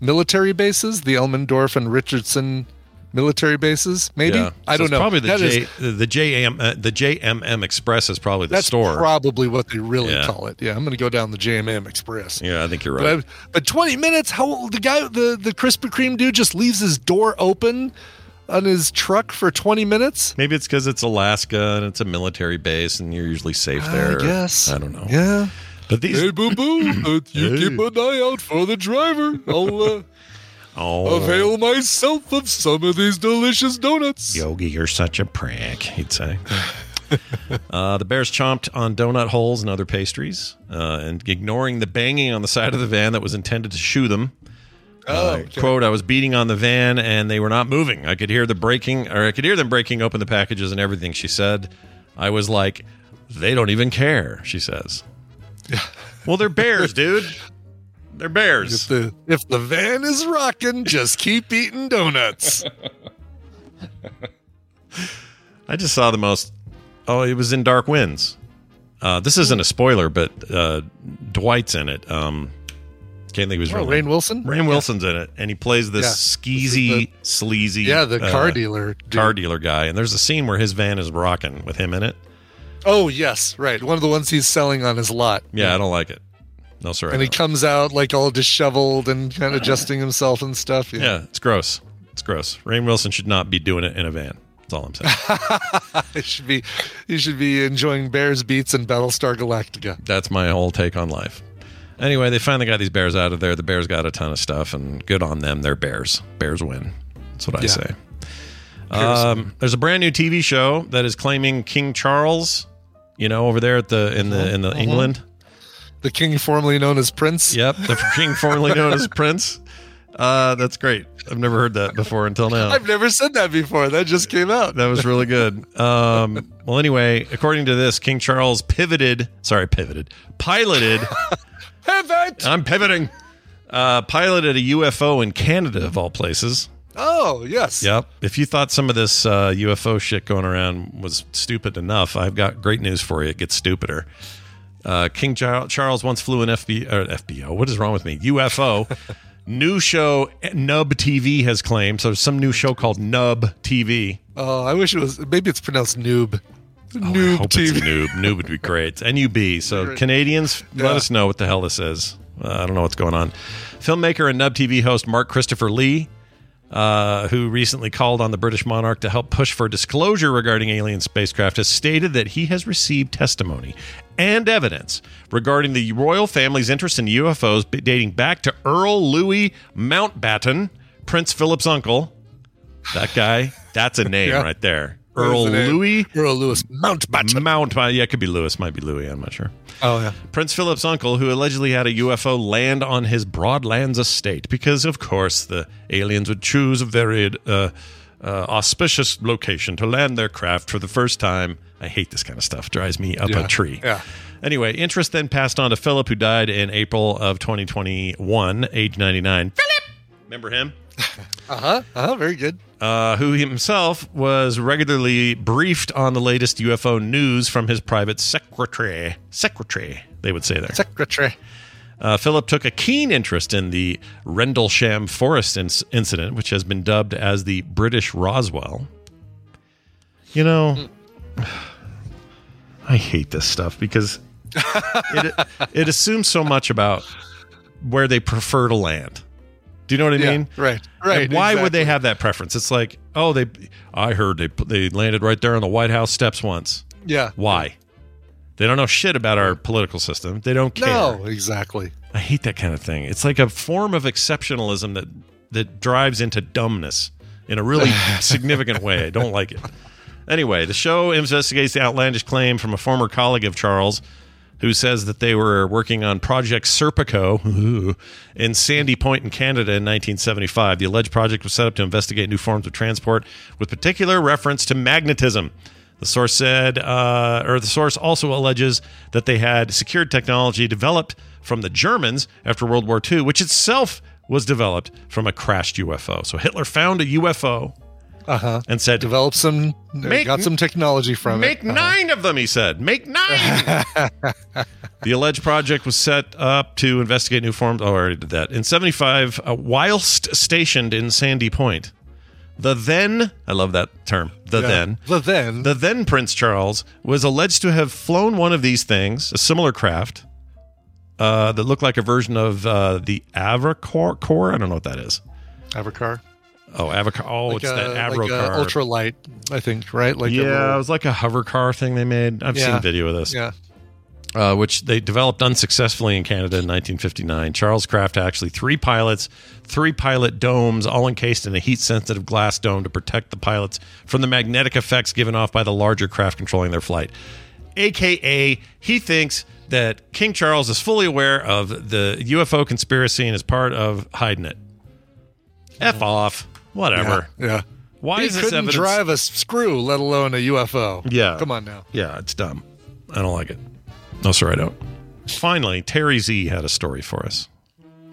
Speaker 1: military bases, the Elmendorf and Richardson military bases. Maybe
Speaker 2: Yeah.
Speaker 1: I
Speaker 2: So
Speaker 1: don't
Speaker 2: it's
Speaker 1: know.
Speaker 2: Probably the
Speaker 1: That
Speaker 2: J,
Speaker 1: is-
Speaker 2: the JM uh, the JMM Express is probably the
Speaker 1: that's
Speaker 2: store.
Speaker 1: probably what they really
Speaker 2: Yeah.
Speaker 1: call it. Yeah, I'm going to go down the JMM Express.
Speaker 2: yeah, I think you're
Speaker 1: But,
Speaker 2: right.
Speaker 1: I, but 20 minutes, how the guy, the, the Krispy Kreme dude just leaves his door open on his truck for 20 minutes?
Speaker 2: Maybe it's because it's Alaska and it's a military base, and you're usually safe there.
Speaker 1: Yes.
Speaker 2: I don't know.
Speaker 1: Yeah.
Speaker 2: But these
Speaker 1: Hey, boo boo, uh, you
Speaker 2: Hey.
Speaker 1: keep an eye out for the driver. I'll uh,
Speaker 2: oh,
Speaker 1: avail myself of some of these delicious donuts.
Speaker 2: Yogi, you're such a prick. He'd say. uh, the bears chomped on donut holes and other pastries, uh, and ignoring the banging on the side of the van that was intended to shoo them.
Speaker 1: Oh,
Speaker 2: Uh,
Speaker 1: okay.
Speaker 2: Quote: I was beating on the van and they were not moving. I could hear the breaking, or I could hear them breaking open the packages and everything. She said, "I was like, they don't even care." She says, "Well, they're bears, dude. They're bears.
Speaker 1: If
Speaker 2: bears."
Speaker 1: the if the van is rocking, just keep eating donuts.
Speaker 2: I just saw the most. Oh, it was in Dark Winds. Uh, this isn't a spoiler, but uh, Dwight's in it. Um, can't think of his
Speaker 1: Oh,
Speaker 2: real
Speaker 1: Rainn
Speaker 2: name.
Speaker 1: Wilson.
Speaker 2: Rainn Wilson's in it, and he plays this
Speaker 1: Yeah.
Speaker 2: skeezy, sleazy,
Speaker 1: Yeah, the
Speaker 2: uh,
Speaker 1: car dealer. dude.
Speaker 2: car dealer guy. And there's a scene where his van is rocking with him in it.
Speaker 1: Oh yes, right. One of the ones he's selling on his lot.
Speaker 2: Yeah, I don't like it. No, sir.
Speaker 1: And he comes out like all disheveled and kind of adjusting himself and stuff.
Speaker 2: yeah, it's gross. It's gross. Rainn Wilson should not be doing it in a van. That's all I'm saying.
Speaker 1: he should be he should be enjoying Bears Beets and Battlestar Galactica.
Speaker 2: That's my whole take on life. Anyway, they finally got these bears out of there. The bears got a ton of stuff, and good on them. They're bears. Bears win. That's what I
Speaker 1: Yeah.
Speaker 2: say. Um, there's a brand new TV show that is claiming King Charles. You know, over there at the in the in the England.
Speaker 1: The king formerly known as Prince.
Speaker 2: Yep, the king formerly known as Prince. Uh, that's great. I've never heard that before until now.
Speaker 1: I've never said that before. That just came out.
Speaker 2: That was really good. Um, well, anyway, according to this, King Charles pivoted. Sorry, pivoted. Piloted.
Speaker 1: Pivot.
Speaker 2: I'm pivoting. Uh, piloted a UFO in Canada, of all places.
Speaker 1: Oh yes.
Speaker 2: Yep. If you thought some of this uh, UFO shit going around was stupid enough, I've got great news for you. It gets stupider. Uh, King Charles once flew an FB, FBO. What is wrong with me? UFO. new show Nub TV has claimed. So there's some new show called Nub TV.
Speaker 1: Oh, I wish it was. Maybe it's pronounced noob.
Speaker 2: I
Speaker 1: noob
Speaker 2: hope
Speaker 1: TV.
Speaker 2: it's Noob. Noob would be great. NUB. So Canadians, let us know what the hell this is. Uh, I don't know what's going on. Filmmaker and Nub TV host Mark Christopher Lee, uh, who recently called on the British monarch to help push for disclosure regarding alien spacecraft, has stated that he has received testimony and evidence regarding the royal family's interest in UFOs dating back to Earl Louis Mountbatten, Prince Philip's uncle. That guy, that's a name
Speaker 1: Yeah.
Speaker 2: right there.
Speaker 1: What is
Speaker 2: Earl? Louis
Speaker 1: Earl Louis Mountbatten.
Speaker 2: Mount, yeah, it could be Louis. might be Louis. I'm not sure.
Speaker 1: Oh yeah.
Speaker 2: Prince Philip's uncle, who allegedly had a UFO land on his Broadlands estate, because of course the aliens would choose a very uh, uh, auspicious location to land their craft for the first time. I hate this kind of stuff; drives me up
Speaker 1: Yeah.
Speaker 2: a tree.
Speaker 1: Yeah.
Speaker 2: Anyway, interest then passed on to Philip, who died in April of 2021, age 99. Philip, remember him?
Speaker 1: Uh huh. Uh huh. Very good.
Speaker 2: Uh, who himself was regularly briefed on the latest UFO news from his private secretary. Secretary, they would say there.
Speaker 1: Secretary.
Speaker 2: Uh, Philip took a keen interest in the Rendlesham Forest inc- incident, which has been dubbed as the British Roswell. You know, I hate this stuff because it, it assumes so much about where they prefer to land. Do you know what I
Speaker 1: Yeah,
Speaker 2: mean?
Speaker 1: right, right,
Speaker 2: And why would they have that preference? It's like, oh, they. I heard they they landed right there on the White House steps once.
Speaker 1: Yeah.
Speaker 2: Why? They don't know shit about our political system. They don't care.
Speaker 1: No. Exactly.
Speaker 2: I hate that kind of thing. It's like a form of exceptionalism that that drives into dumbness in a really significant way. I don't like it. Anyway, the show investigates the outlandish claim from a former colleague of Charles who says that they were working on Project Serpico in Sandy Point in Canada in 1975. The alleged project was set up to investigate new forms of transport with particular reference to magnetism. The source said, uh, or the source also alleges that they had secured technology developed from the Germans after World War II, which itself was developed from a crashed UFO. So Hitler found a UFO
Speaker 1: Uh huh.
Speaker 2: and said,
Speaker 1: "Develop some.
Speaker 2: Make-
Speaker 1: got some technology from
Speaker 2: Make
Speaker 1: it. Uh-huh.
Speaker 2: nine of them, he said. Make nine. the alleged project was set up to investigate new forms. Oh, I already did that. In 75, uh, whilst stationed in Sandy Point, the then, I love that term, the
Speaker 1: Yeah.
Speaker 2: then,
Speaker 1: The then.
Speaker 2: the then Prince Charles was alleged to have flown one of these things, a similar craft, uh, that looked like a version of uh, the Avrocar. Core? I don't know what that is.
Speaker 1: Avacar.
Speaker 2: Oh, Avacar. Oh,
Speaker 1: Like
Speaker 2: it's
Speaker 1: a-
Speaker 2: that
Speaker 1: like a
Speaker 2: Avrocar.
Speaker 1: ultralight, I think, right? Like
Speaker 2: yeah,
Speaker 1: little-
Speaker 2: it was like a hover car thing they made. I've
Speaker 1: Yeah.
Speaker 2: seen video of this.
Speaker 1: yeah.
Speaker 2: uh, which they developed unsuccessfully in Canada in 1959. Charles Craft had actually three pilots, three pilot domes, all encased in a heat sensitive glass dome to protect the pilots from the magnetic effects given off by the larger craft controlling their flight. AKA, he thinks that King Charles is fully aware of the UFO conspiracy and is part of hiding it. F off. Whatever.
Speaker 1: Yeah. yeah.
Speaker 2: Why
Speaker 1: he
Speaker 2: is this
Speaker 1: couldn't
Speaker 2: evidence?
Speaker 1: drive a screw, let alone a UFO.
Speaker 2: Yeah.
Speaker 1: Come on now.
Speaker 2: Yeah, it's dumb. I don't like it. No, sir, I don't. Finally, Terry Z had a story for us.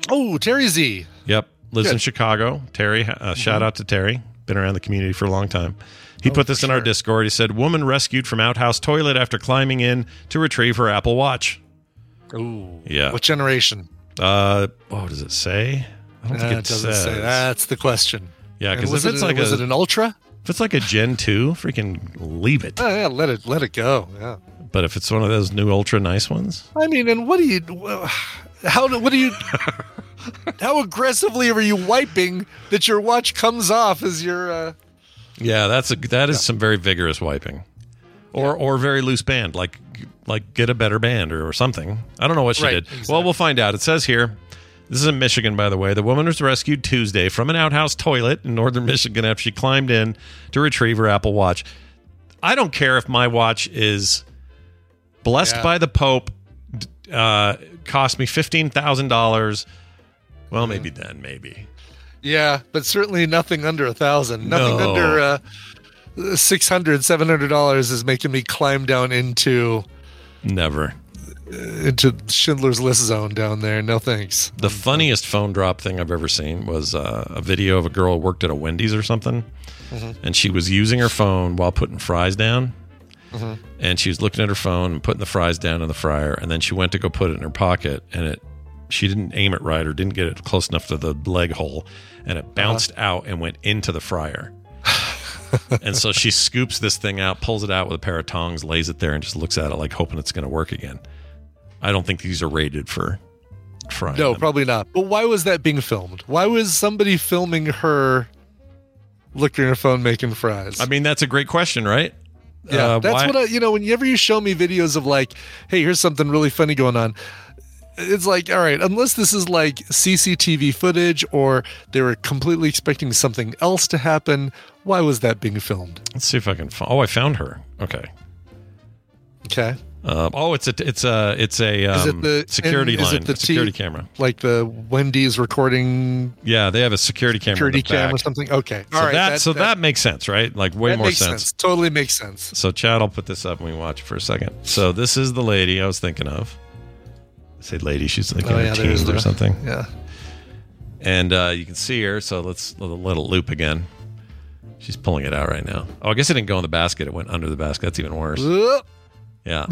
Speaker 1: Oh, Terry Z.
Speaker 2: Yep. Lives in Chicago. Terry, uh, shout out to Terry. Been around the community for a long time. He put this in our Discord. He said, Woman rescued from outhouse toilet after climbing in to retrieve her Apple Watch.
Speaker 1: Ooh.
Speaker 2: Yeah.
Speaker 1: What generation?
Speaker 2: Uh, what does it say? I don't
Speaker 1: Uh,
Speaker 2: think it,
Speaker 1: it doesn't
Speaker 2: says.
Speaker 1: say. That's the question.
Speaker 2: Yeah, because if
Speaker 1: it
Speaker 2: it's
Speaker 1: a-
Speaker 2: like
Speaker 1: was
Speaker 2: a,
Speaker 1: it an ultra?
Speaker 2: if it's like a Gen two, freaking leave it.
Speaker 1: Oh, yeah, let it let it go. Yeah.
Speaker 2: But if it's one of those new ultra nice ones,
Speaker 1: I mean, and what do you? How do? What do you? how aggressively are you wiping that your watch comes off as your? Uh,
Speaker 2: Yeah, that's a that is some very vigorous wiping, or or very loose band, like like get a better band or, or something. I don't know what she
Speaker 1: Right,
Speaker 2: did.
Speaker 1: exactly.
Speaker 2: Well, we'll find out. It says here This is in Michigan, by the way. The woman was rescued Tuesday from an outhouse toilet in northern Michigan after she climbed in to retrieve her Apple Watch. I don't care if my watch is blessed
Speaker 1: Yeah.
Speaker 2: by the Pope, uh, cost me fifteen thousand dollars. Well, maybe then, maybe.
Speaker 1: Yeah, but certainly nothing under a thousand. Nothing
Speaker 2: No.
Speaker 1: under uh, 600 700 dollars is making me climb down into
Speaker 2: Never.
Speaker 1: Into Schindler's List zone down there. No thanks.
Speaker 2: The funniest phone drop thing I've ever seen was uh, a video of a girl who worked at a Wendy's or something, mm-hmm. and she was using her phone while putting fries down. Mm-hmm. And she was looking at her phone and putting the fries down in the fryer, and then she went to go put it in her pocket, and it she didn't aim it right or didn't get it close enough to the leg hole, and it uh-huh. bounced out and went into the fryer. and so she scoops this thing out, pulls it out with a pair of tongs, lays it there, and just looks at it like hoping it's going to work again. I don't think these are rated for frying.
Speaker 1: No,
Speaker 2: them.
Speaker 1: probably not. But why was that being filmed? Why was somebody filming her looking at her phone making fries?
Speaker 2: I mean, that's a great question, right?
Speaker 1: Yeah,
Speaker 2: Uh,
Speaker 1: that's
Speaker 2: why-
Speaker 1: what I, you know. Whenever you show me videos of like, hey, here's something really funny going on, it's like, all right, unless this is like CCTV footage or they were completely expecting something else to happen, why was that being filmed?
Speaker 2: Let's see if I can. Find, oh, I found her. Okay.
Speaker 1: Okay,
Speaker 2: Uh, oh, it's a it's a it's a um,
Speaker 1: is it the
Speaker 2: security
Speaker 1: and is
Speaker 2: line,
Speaker 1: it the
Speaker 2: security
Speaker 1: T-
Speaker 2: camera.
Speaker 1: like the Wendy's recording
Speaker 2: Yeah, they have a security camera.
Speaker 1: security
Speaker 2: the back.
Speaker 1: cam or something? Okay,
Speaker 2: So
Speaker 1: all right,
Speaker 2: that, so that, makes sense, right? Like way
Speaker 1: that
Speaker 2: more
Speaker 1: makes
Speaker 2: sense.
Speaker 1: Totally makes sense.
Speaker 2: So Chad, I'll put this up and we watch it for a second. So this is the lady I was thinking of. I say lady, she's like
Speaker 1: Oh,
Speaker 2: in
Speaker 1: yeah,
Speaker 2: teens or something.
Speaker 1: Yeah.
Speaker 2: And uh, you can see her. So let's let it loop again. She's pulling it out right now. Oh, I guess it didn't go in the basket. It went under the basket. That's even worse. Yeah.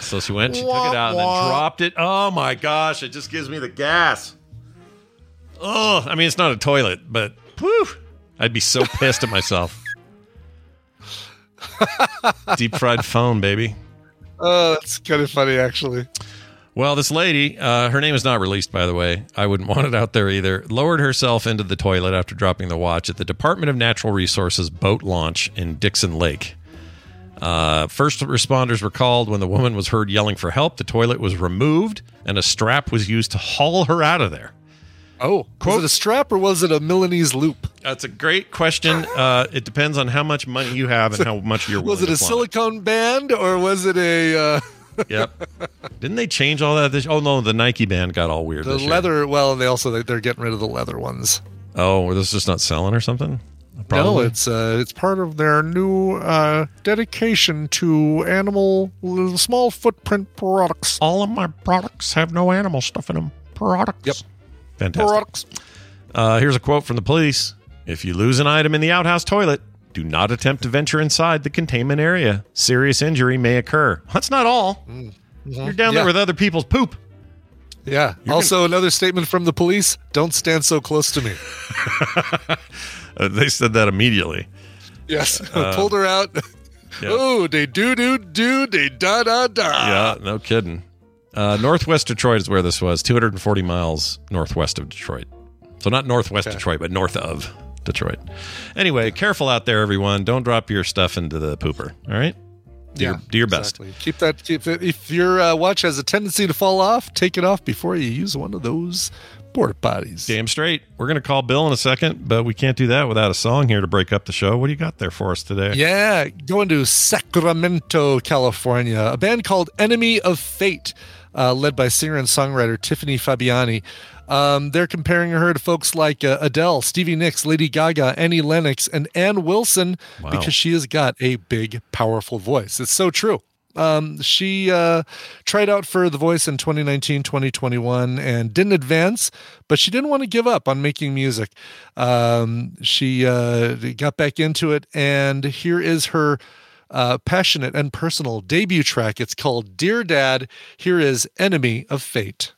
Speaker 2: so she went, she took it out and then dropped it. Oh my gosh, it just gives me the gas. Oh, I mean, it's not a toilet, but whew, I'd be so pissed at myself. Deep fried phone, baby.
Speaker 1: Oh, that's kind of funny, actually.
Speaker 2: Well, this lady, uh, her name is not released, by the way. I wouldn't want it out there either. Lowered herself into the toilet after dropping the watch at the Department of Natural Resources boat launch in Dixon Lake. Uh, first responders were called when the woman was heard yelling for help. The toilet was removed and a strap was used to haul her out of there.
Speaker 1: Oh, was it a strap or was it a Milanese loop?
Speaker 2: That's a great question. Uh, it depends on how much money you have and how much you're willing
Speaker 1: Was it a silicone band or was it a uh,
Speaker 2: Yep. Didn't they change all that? This, oh no, the Nike band got all weird.
Speaker 1: the
Speaker 2: this year.
Speaker 1: leather? Well, they also they- they're getting rid of the leather ones.
Speaker 2: Oh, were those just not selling or something?
Speaker 1: No, it's uh, it's part of their new uh, dedication to animal small footprint products.
Speaker 2: all of my products have no animal stuff in them. Products.
Speaker 1: Yep.
Speaker 2: Fantastic.
Speaker 1: Products.
Speaker 2: Uh, here's a quote from the police: "If you lose an item in the outhouse toilet, do not attempt to venture inside the containment area. Serious injury may occur." That's not all. You're down there with other people's poop.
Speaker 1: Yeah. also, another statement from the police: "Don't stand so close to me."
Speaker 2: Uh, they said that immediately.
Speaker 1: Yes, pulled her out. Oh, they do do do they da da da.
Speaker 2: Yeah, no kidding. Uh, northwest Detroit is where this was, 240 miles northwest of Detroit. So not northwest Detroit, but north of Detroit. Anyway, careful out there, everyone. Don't drop your stuff into the pooper. All right. Do your, do your best.
Speaker 1: exactly. Keep that. Keep it, if your uh, watch has a tendency to fall off, take it off before you use one of those porta potties.
Speaker 2: Damn straight. We're going to call Bill in a second, but we can't do that without a song here to break up the show. What do you got there for us today?
Speaker 1: Yeah, going to Sacramento, California. A band called Enemy of Fate, uh, led by singer and songwriter Tiffany Fabiani. Um, they're comparing her to folks like uh, Adele, Stevie Nicks, Lady Gaga, Annie Lennox, and Ann Wilson
Speaker 2: Wow.
Speaker 1: because she has got a big, powerful voice. It's so true. Um, she uh, tried out for The Voice in 2019, 2021, and didn't advance, but she didn't want to give up on making music. Um, she uh, got back into it, and here is her uh, passionate and personal debut track. It's called Dear Dad. Here is Enemy of Fate.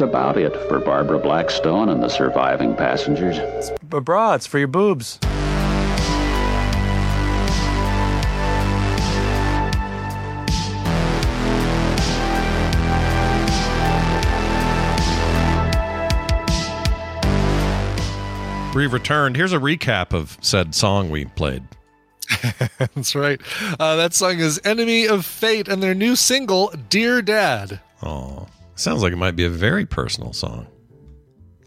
Speaker 7: That's about it for Barbara Blackstone and the surviving passengers.
Speaker 8: But bra, it's for your boobs.
Speaker 2: We've returned. Here's a recap of said song we played.
Speaker 1: That's right. Uh, that song is Enemy of Fate and their new single, Dear Dad.
Speaker 2: Sounds like it might be a very personal song.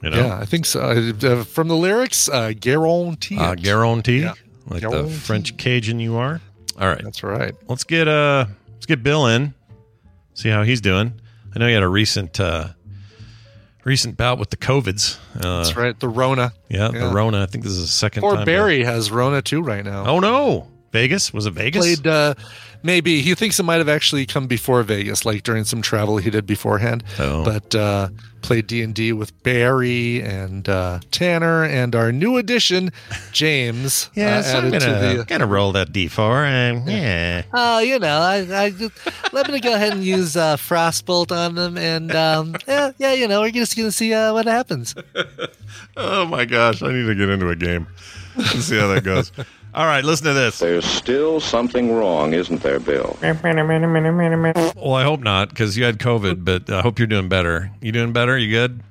Speaker 2: You know,
Speaker 1: Yeah, I think so. Uh, uh, from the lyrics, uh, guarantee.
Speaker 2: uh, guarantee,
Speaker 1: Yeah.
Speaker 2: like the French Cajun you are. All right,
Speaker 1: That's right.
Speaker 2: let's get uh, let's get Bill in. See how he's doing. I know he had a recent uh, recent bout with the covids. Uh,
Speaker 1: That's right. The Rona.
Speaker 2: Yeah,
Speaker 1: Yeah.
Speaker 2: the Rona. I think this is the second time.
Speaker 1: Barry has Rona too right now.
Speaker 2: Oh no, Vegas was it Vegas?
Speaker 1: Played uh, maybe he thinks it might have actually come before Vegas, like during some travel he did beforehand.
Speaker 2: Oh.
Speaker 1: But uh, played D and D with Barry and uh, Tanner and our new addition James.
Speaker 2: yeah,
Speaker 1: uh,
Speaker 2: so I'm
Speaker 1: added to
Speaker 2: gonna,
Speaker 1: the-
Speaker 2: gonna roll that d4. Um, yeah.
Speaker 9: Oh, you know, I, I just, let me go ahead and use uh, Frostbolt on them, and um, yeah, yeah, you know, we're just gonna see uh, what happens.
Speaker 2: Oh my gosh, I need to get into a game and see how that goes. All right, listen to this.
Speaker 6: There's still something wrong, isn't there, Bill?
Speaker 2: Well, I hope not because you had COVID, but I hope you're doing better. You doing better? You good?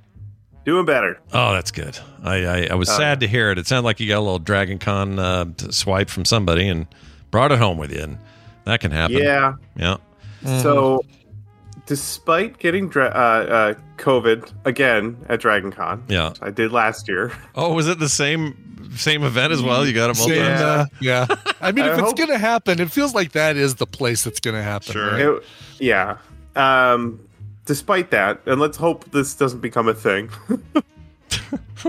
Speaker 8: Doing better.
Speaker 2: Oh, that's good. I I, I was
Speaker 8: Oh,
Speaker 2: sad to hear it. It sounded like you got a little Dragon Con uh, swipe from somebody and brought it home with you, and that can happen.
Speaker 8: Yeah.
Speaker 2: yeah.
Speaker 8: So, despite getting dra- uh, uh, COVID again at Dragon Con,
Speaker 2: Yeah.
Speaker 8: which I did last year.
Speaker 2: Oh, was it the same same event as well? You got it both
Speaker 1: Same,
Speaker 2: times.
Speaker 1: uh, yeah. I mean,
Speaker 8: I
Speaker 1: if it's
Speaker 8: hope-
Speaker 1: gonna happen, it feels like that is the place that's gonna happen.
Speaker 2: Sure.
Speaker 1: right?
Speaker 8: It- yeah. Um, despite that, and let's hope this doesn't become a thing.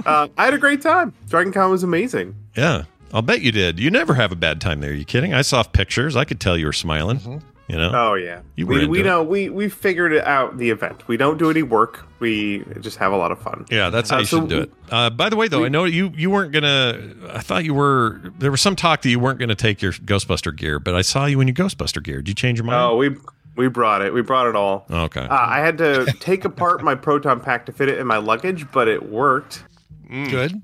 Speaker 8: uh, I had a great time. Dragon Con was amazing.
Speaker 2: Yeah, I'll bet you did. You never have a bad time there. you kidding? I saw pictures. I could tell you were smiling.
Speaker 1: Mm-hmm.
Speaker 2: You know.
Speaker 8: Oh yeah,
Speaker 2: You were
Speaker 8: we,
Speaker 2: into
Speaker 8: we
Speaker 2: it.
Speaker 8: know we we figured it out. The event. We don't do any work. We just have a lot of fun.
Speaker 2: Yeah, that's how
Speaker 8: Uh,
Speaker 2: you
Speaker 8: so
Speaker 2: should do it. Uh, by the way, though, I know you you weren't gonna. I thought you were. There was some talk that you weren't gonna take your Ghostbuster gear, but I saw you in your Ghostbuster gear. Did you change your mind?
Speaker 8: Oh, we we brought it. We brought it all.
Speaker 2: Okay.
Speaker 8: Uh, I had to take apart my proton pack to fit it in my luggage, but it worked.
Speaker 1: Good.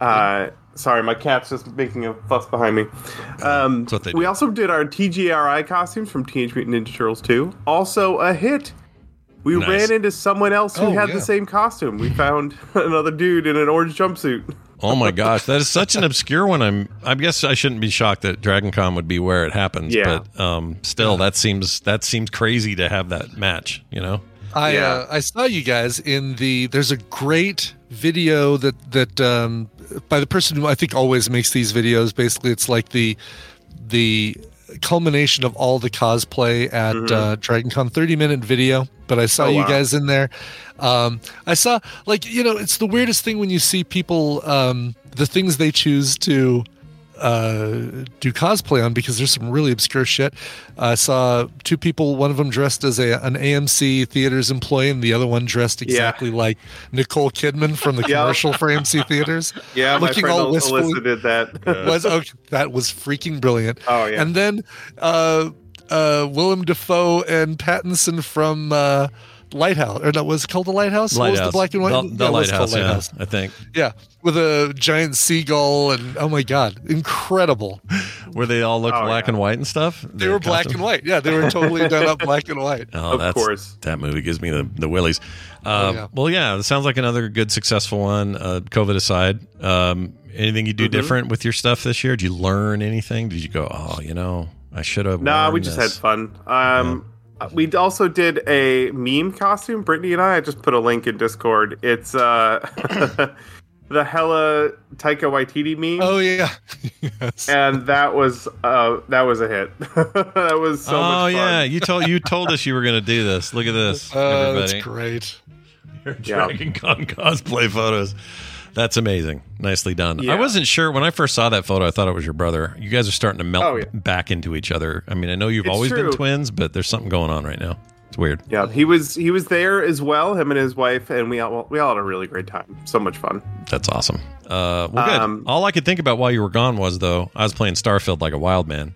Speaker 8: Uh, sorry, my cat's just making a fuss behind me. Um,
Speaker 2: what they
Speaker 8: we
Speaker 2: do.
Speaker 8: also did our TGRI costumes from Teenage Mutant Ninja Turtles 2. Also a hit. We
Speaker 2: Nice.
Speaker 8: ran into someone else who
Speaker 1: Oh,
Speaker 8: had
Speaker 1: yeah.
Speaker 8: the same costume. We found another dude in an orange jumpsuit.
Speaker 2: Oh my gosh, that is such an obscure one. I'm. I guess I shouldn't be shocked that Dragon Con would be where it happens.
Speaker 8: Yeah.
Speaker 2: But um, still, that seems that seems crazy to have that match. You know.
Speaker 1: I
Speaker 8: Yeah.
Speaker 1: uh, I saw you guys in the. There's a great video that that um, by the person who I think always makes these videos. Basically, it's like the the culmination of all the cosplay at
Speaker 8: Mhm.
Speaker 1: uh, DragonCon. Thirty minute video, but I saw
Speaker 8: Oh,
Speaker 1: you
Speaker 8: wow.
Speaker 1: guys in there. Um, I saw like you know it's the weirdest thing when you see people um, the things they choose to uh, do cosplay on because there's some really obscure shit. I saw two people, one of them dressed as a an AMC theaters employee, and the other one dressed exactly like Nicole Kidman from the commercial for AMC theaters.
Speaker 8: Yeah, my
Speaker 1: looking
Speaker 8: friend
Speaker 1: all.
Speaker 8: Alyssa did that.
Speaker 1: was okay, that was freaking brilliant.
Speaker 8: Oh, yeah.
Speaker 1: And then uh, uh, Willem Dafoe and Pattinson from uh, Lighthouse, or no, was it called the Lighthouse? What was
Speaker 2: Lighthouse.
Speaker 1: the black and white?
Speaker 2: The, the
Speaker 1: Yeah, it was
Speaker 2: lighthouse, yeah, I think.
Speaker 1: Yeah, with a giant seagull and oh my god, incredible!
Speaker 2: Where they all look
Speaker 8: Oh,
Speaker 2: black and white and stuff.
Speaker 1: They were black and white. Yeah, they were totally done up black and white.
Speaker 2: Oh,
Speaker 8: Of
Speaker 2: that's,
Speaker 8: course.
Speaker 2: That movie gives me the, the willies. Uh,
Speaker 1: Oh, yeah.
Speaker 2: Well, yeah, it sounds like another good, successful one, uh, COVID aside. Um, anything you do
Speaker 8: Mhm.
Speaker 2: different with your stuff this year? Did you learn anything? Did you go, oh, you know, I should have.
Speaker 8: Nah, we just
Speaker 2: this."
Speaker 8: had fun. Um, We also did a meme costume. Brittany and I. I just put a link in Discord. It's uh, the hella Taika Waititi meme.
Speaker 1: Oh yeah, yes.
Speaker 8: and that was uh, that was a hit. that was so
Speaker 2: oh
Speaker 8: much fun.
Speaker 2: yeah, you told you told us you were going to do this. Look at this,
Speaker 1: Oh, that's great.
Speaker 2: Your
Speaker 8: Yeah.
Speaker 2: Dragon Con cosplay photos. That's amazing. Nicely done.
Speaker 8: Yeah.
Speaker 2: I wasn't sure when I first saw that photo. I thought it was your brother. You guys are starting to melt
Speaker 8: Oh, yeah.
Speaker 2: back into each other. I mean, I know you've
Speaker 8: It's
Speaker 2: always been twins, but there's something going on right now. It's weird.
Speaker 8: Yeah, he was he was there as well. Him and his wife, and we all we all had a really great time. So much fun.
Speaker 2: That's awesome. Uh, well, good.
Speaker 8: Um,
Speaker 2: All I could think about while you were gone was though I was playing Starfield like a wild man,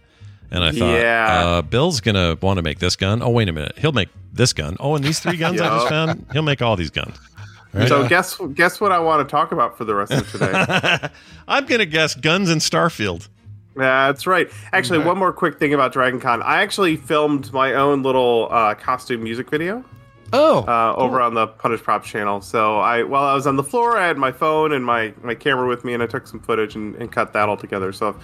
Speaker 2: and I thought,
Speaker 8: Yeah.
Speaker 2: uh, Bill's gonna want to make this gun. Oh, wait a minute, he'll make this gun. Oh, and these three guns I just found, he'll make all these guns. Right?
Speaker 8: So guess guess what I want to talk about for the rest of today.
Speaker 2: I'm gonna guess guns and Starfield.
Speaker 8: That's right. Actually, one more quick thing about Dragon Con. I actually filmed my own little uh, costume music video
Speaker 1: Oh,
Speaker 8: uh, over on the Punish Props channel. So I, while I was on the floor, I had my phone and my, my camera with me, and I took some footage and, and cut that all together. So if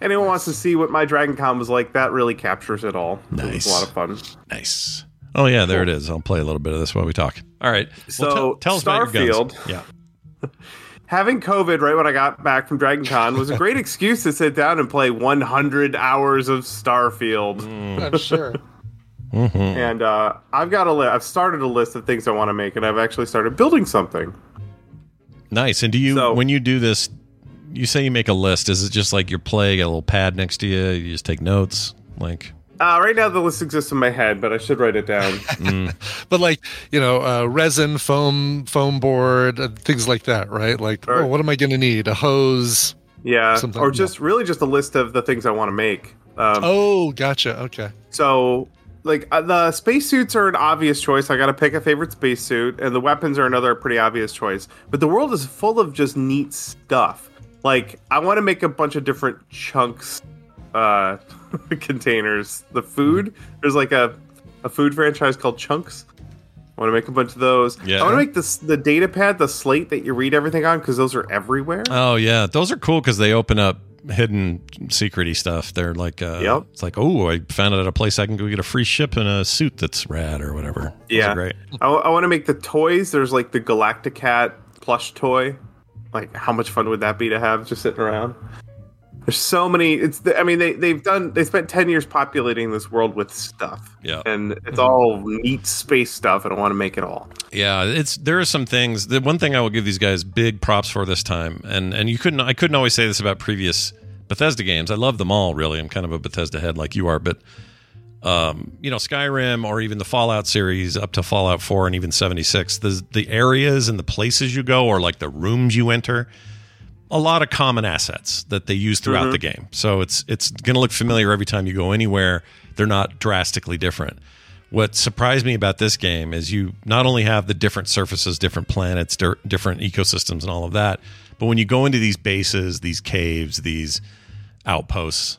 Speaker 8: anyone wants to see what my Dragon Con was like, that really captures it all. It
Speaker 2: Nice.
Speaker 8: was a lot of fun.
Speaker 2: Nice. Oh yeah, there it is. I'll play a little bit of this while we talk. All right.
Speaker 8: So,
Speaker 2: tell, tell us about your guns.
Speaker 8: Starfield.
Speaker 2: Yeah.
Speaker 8: Having COVID right when I got back from Dragon Con was a great excuse to sit down and play 100 hours of Starfield.
Speaker 1: I'm sure.
Speaker 2: Mm-hmm.
Speaker 8: And uh, I've got a li- I've started a list of things I want to make, and I've actually started building something.
Speaker 2: Nice. And do you
Speaker 8: So-
Speaker 2: when you do this, you say you make a list? Is it just like your play? Got a little pad next to you. You just take notes. Like
Speaker 8: Uh, right now, the list exists in my head, but I should write it down.
Speaker 1: But like you know, uh, resin, foam, foam board, uh, things like that, right? Like,
Speaker 8: Sure.
Speaker 1: oh, what am I going to need? A hose.
Speaker 8: yeah,
Speaker 1: Something-
Speaker 8: or just really just a list of the things I want to make. Um,
Speaker 1: Oh, gotcha. Okay.
Speaker 8: So, like uh, the spacesuits are an obvious choice. I got to pick a favorite spacesuit, and the weapons are another pretty obvious choice. But the world is full of just neat stuff. Like I want to make a bunch of different chunks, uh, containers. The food there's like a a food franchise called Chunks. I want to make a bunch of those.
Speaker 2: Yeah.
Speaker 8: I want to make this the data pad, the slate that you read everything on, because those are everywhere.
Speaker 2: oh yeah, those are cool because they open up hidden secrety stuff. They're like, uh,
Speaker 8: Yep.
Speaker 2: it's like, oh, I found it at a place I can go get a free ship and a suit that's rad or whatever.
Speaker 8: Yeah,
Speaker 2: great.
Speaker 8: I, want to make the toys. There's like the Galacticat plush toy. Like, how much fun would that be to have just sitting around? There's so many. It's. The, I mean, they they've done. They spent ten years populating this world with stuff.
Speaker 2: Yeah.
Speaker 8: and it's all neat space stuff. and I want to make it all.
Speaker 2: Yeah, it's there are some things. The one thing I will give these guys big props for this time, and and you couldn't I couldn't always say this about previous Bethesda games. I love them all. Really, I'm kind of a Bethesda head like you are, but um, you know, Skyrim or even the Fallout series up to Fallout 4 and even 76, the the areas and the places you go or like the rooms you enter, a lot of common assets that they use throughout
Speaker 8: Mhm.
Speaker 2: the game. So it's it's going to look familiar every time you go anywhere. They're not drastically different. What surprised me about this game is you not only have the different surfaces, different planets, dir- different ecosystems, and all of that, but when you go into these bases, these caves, these outposts,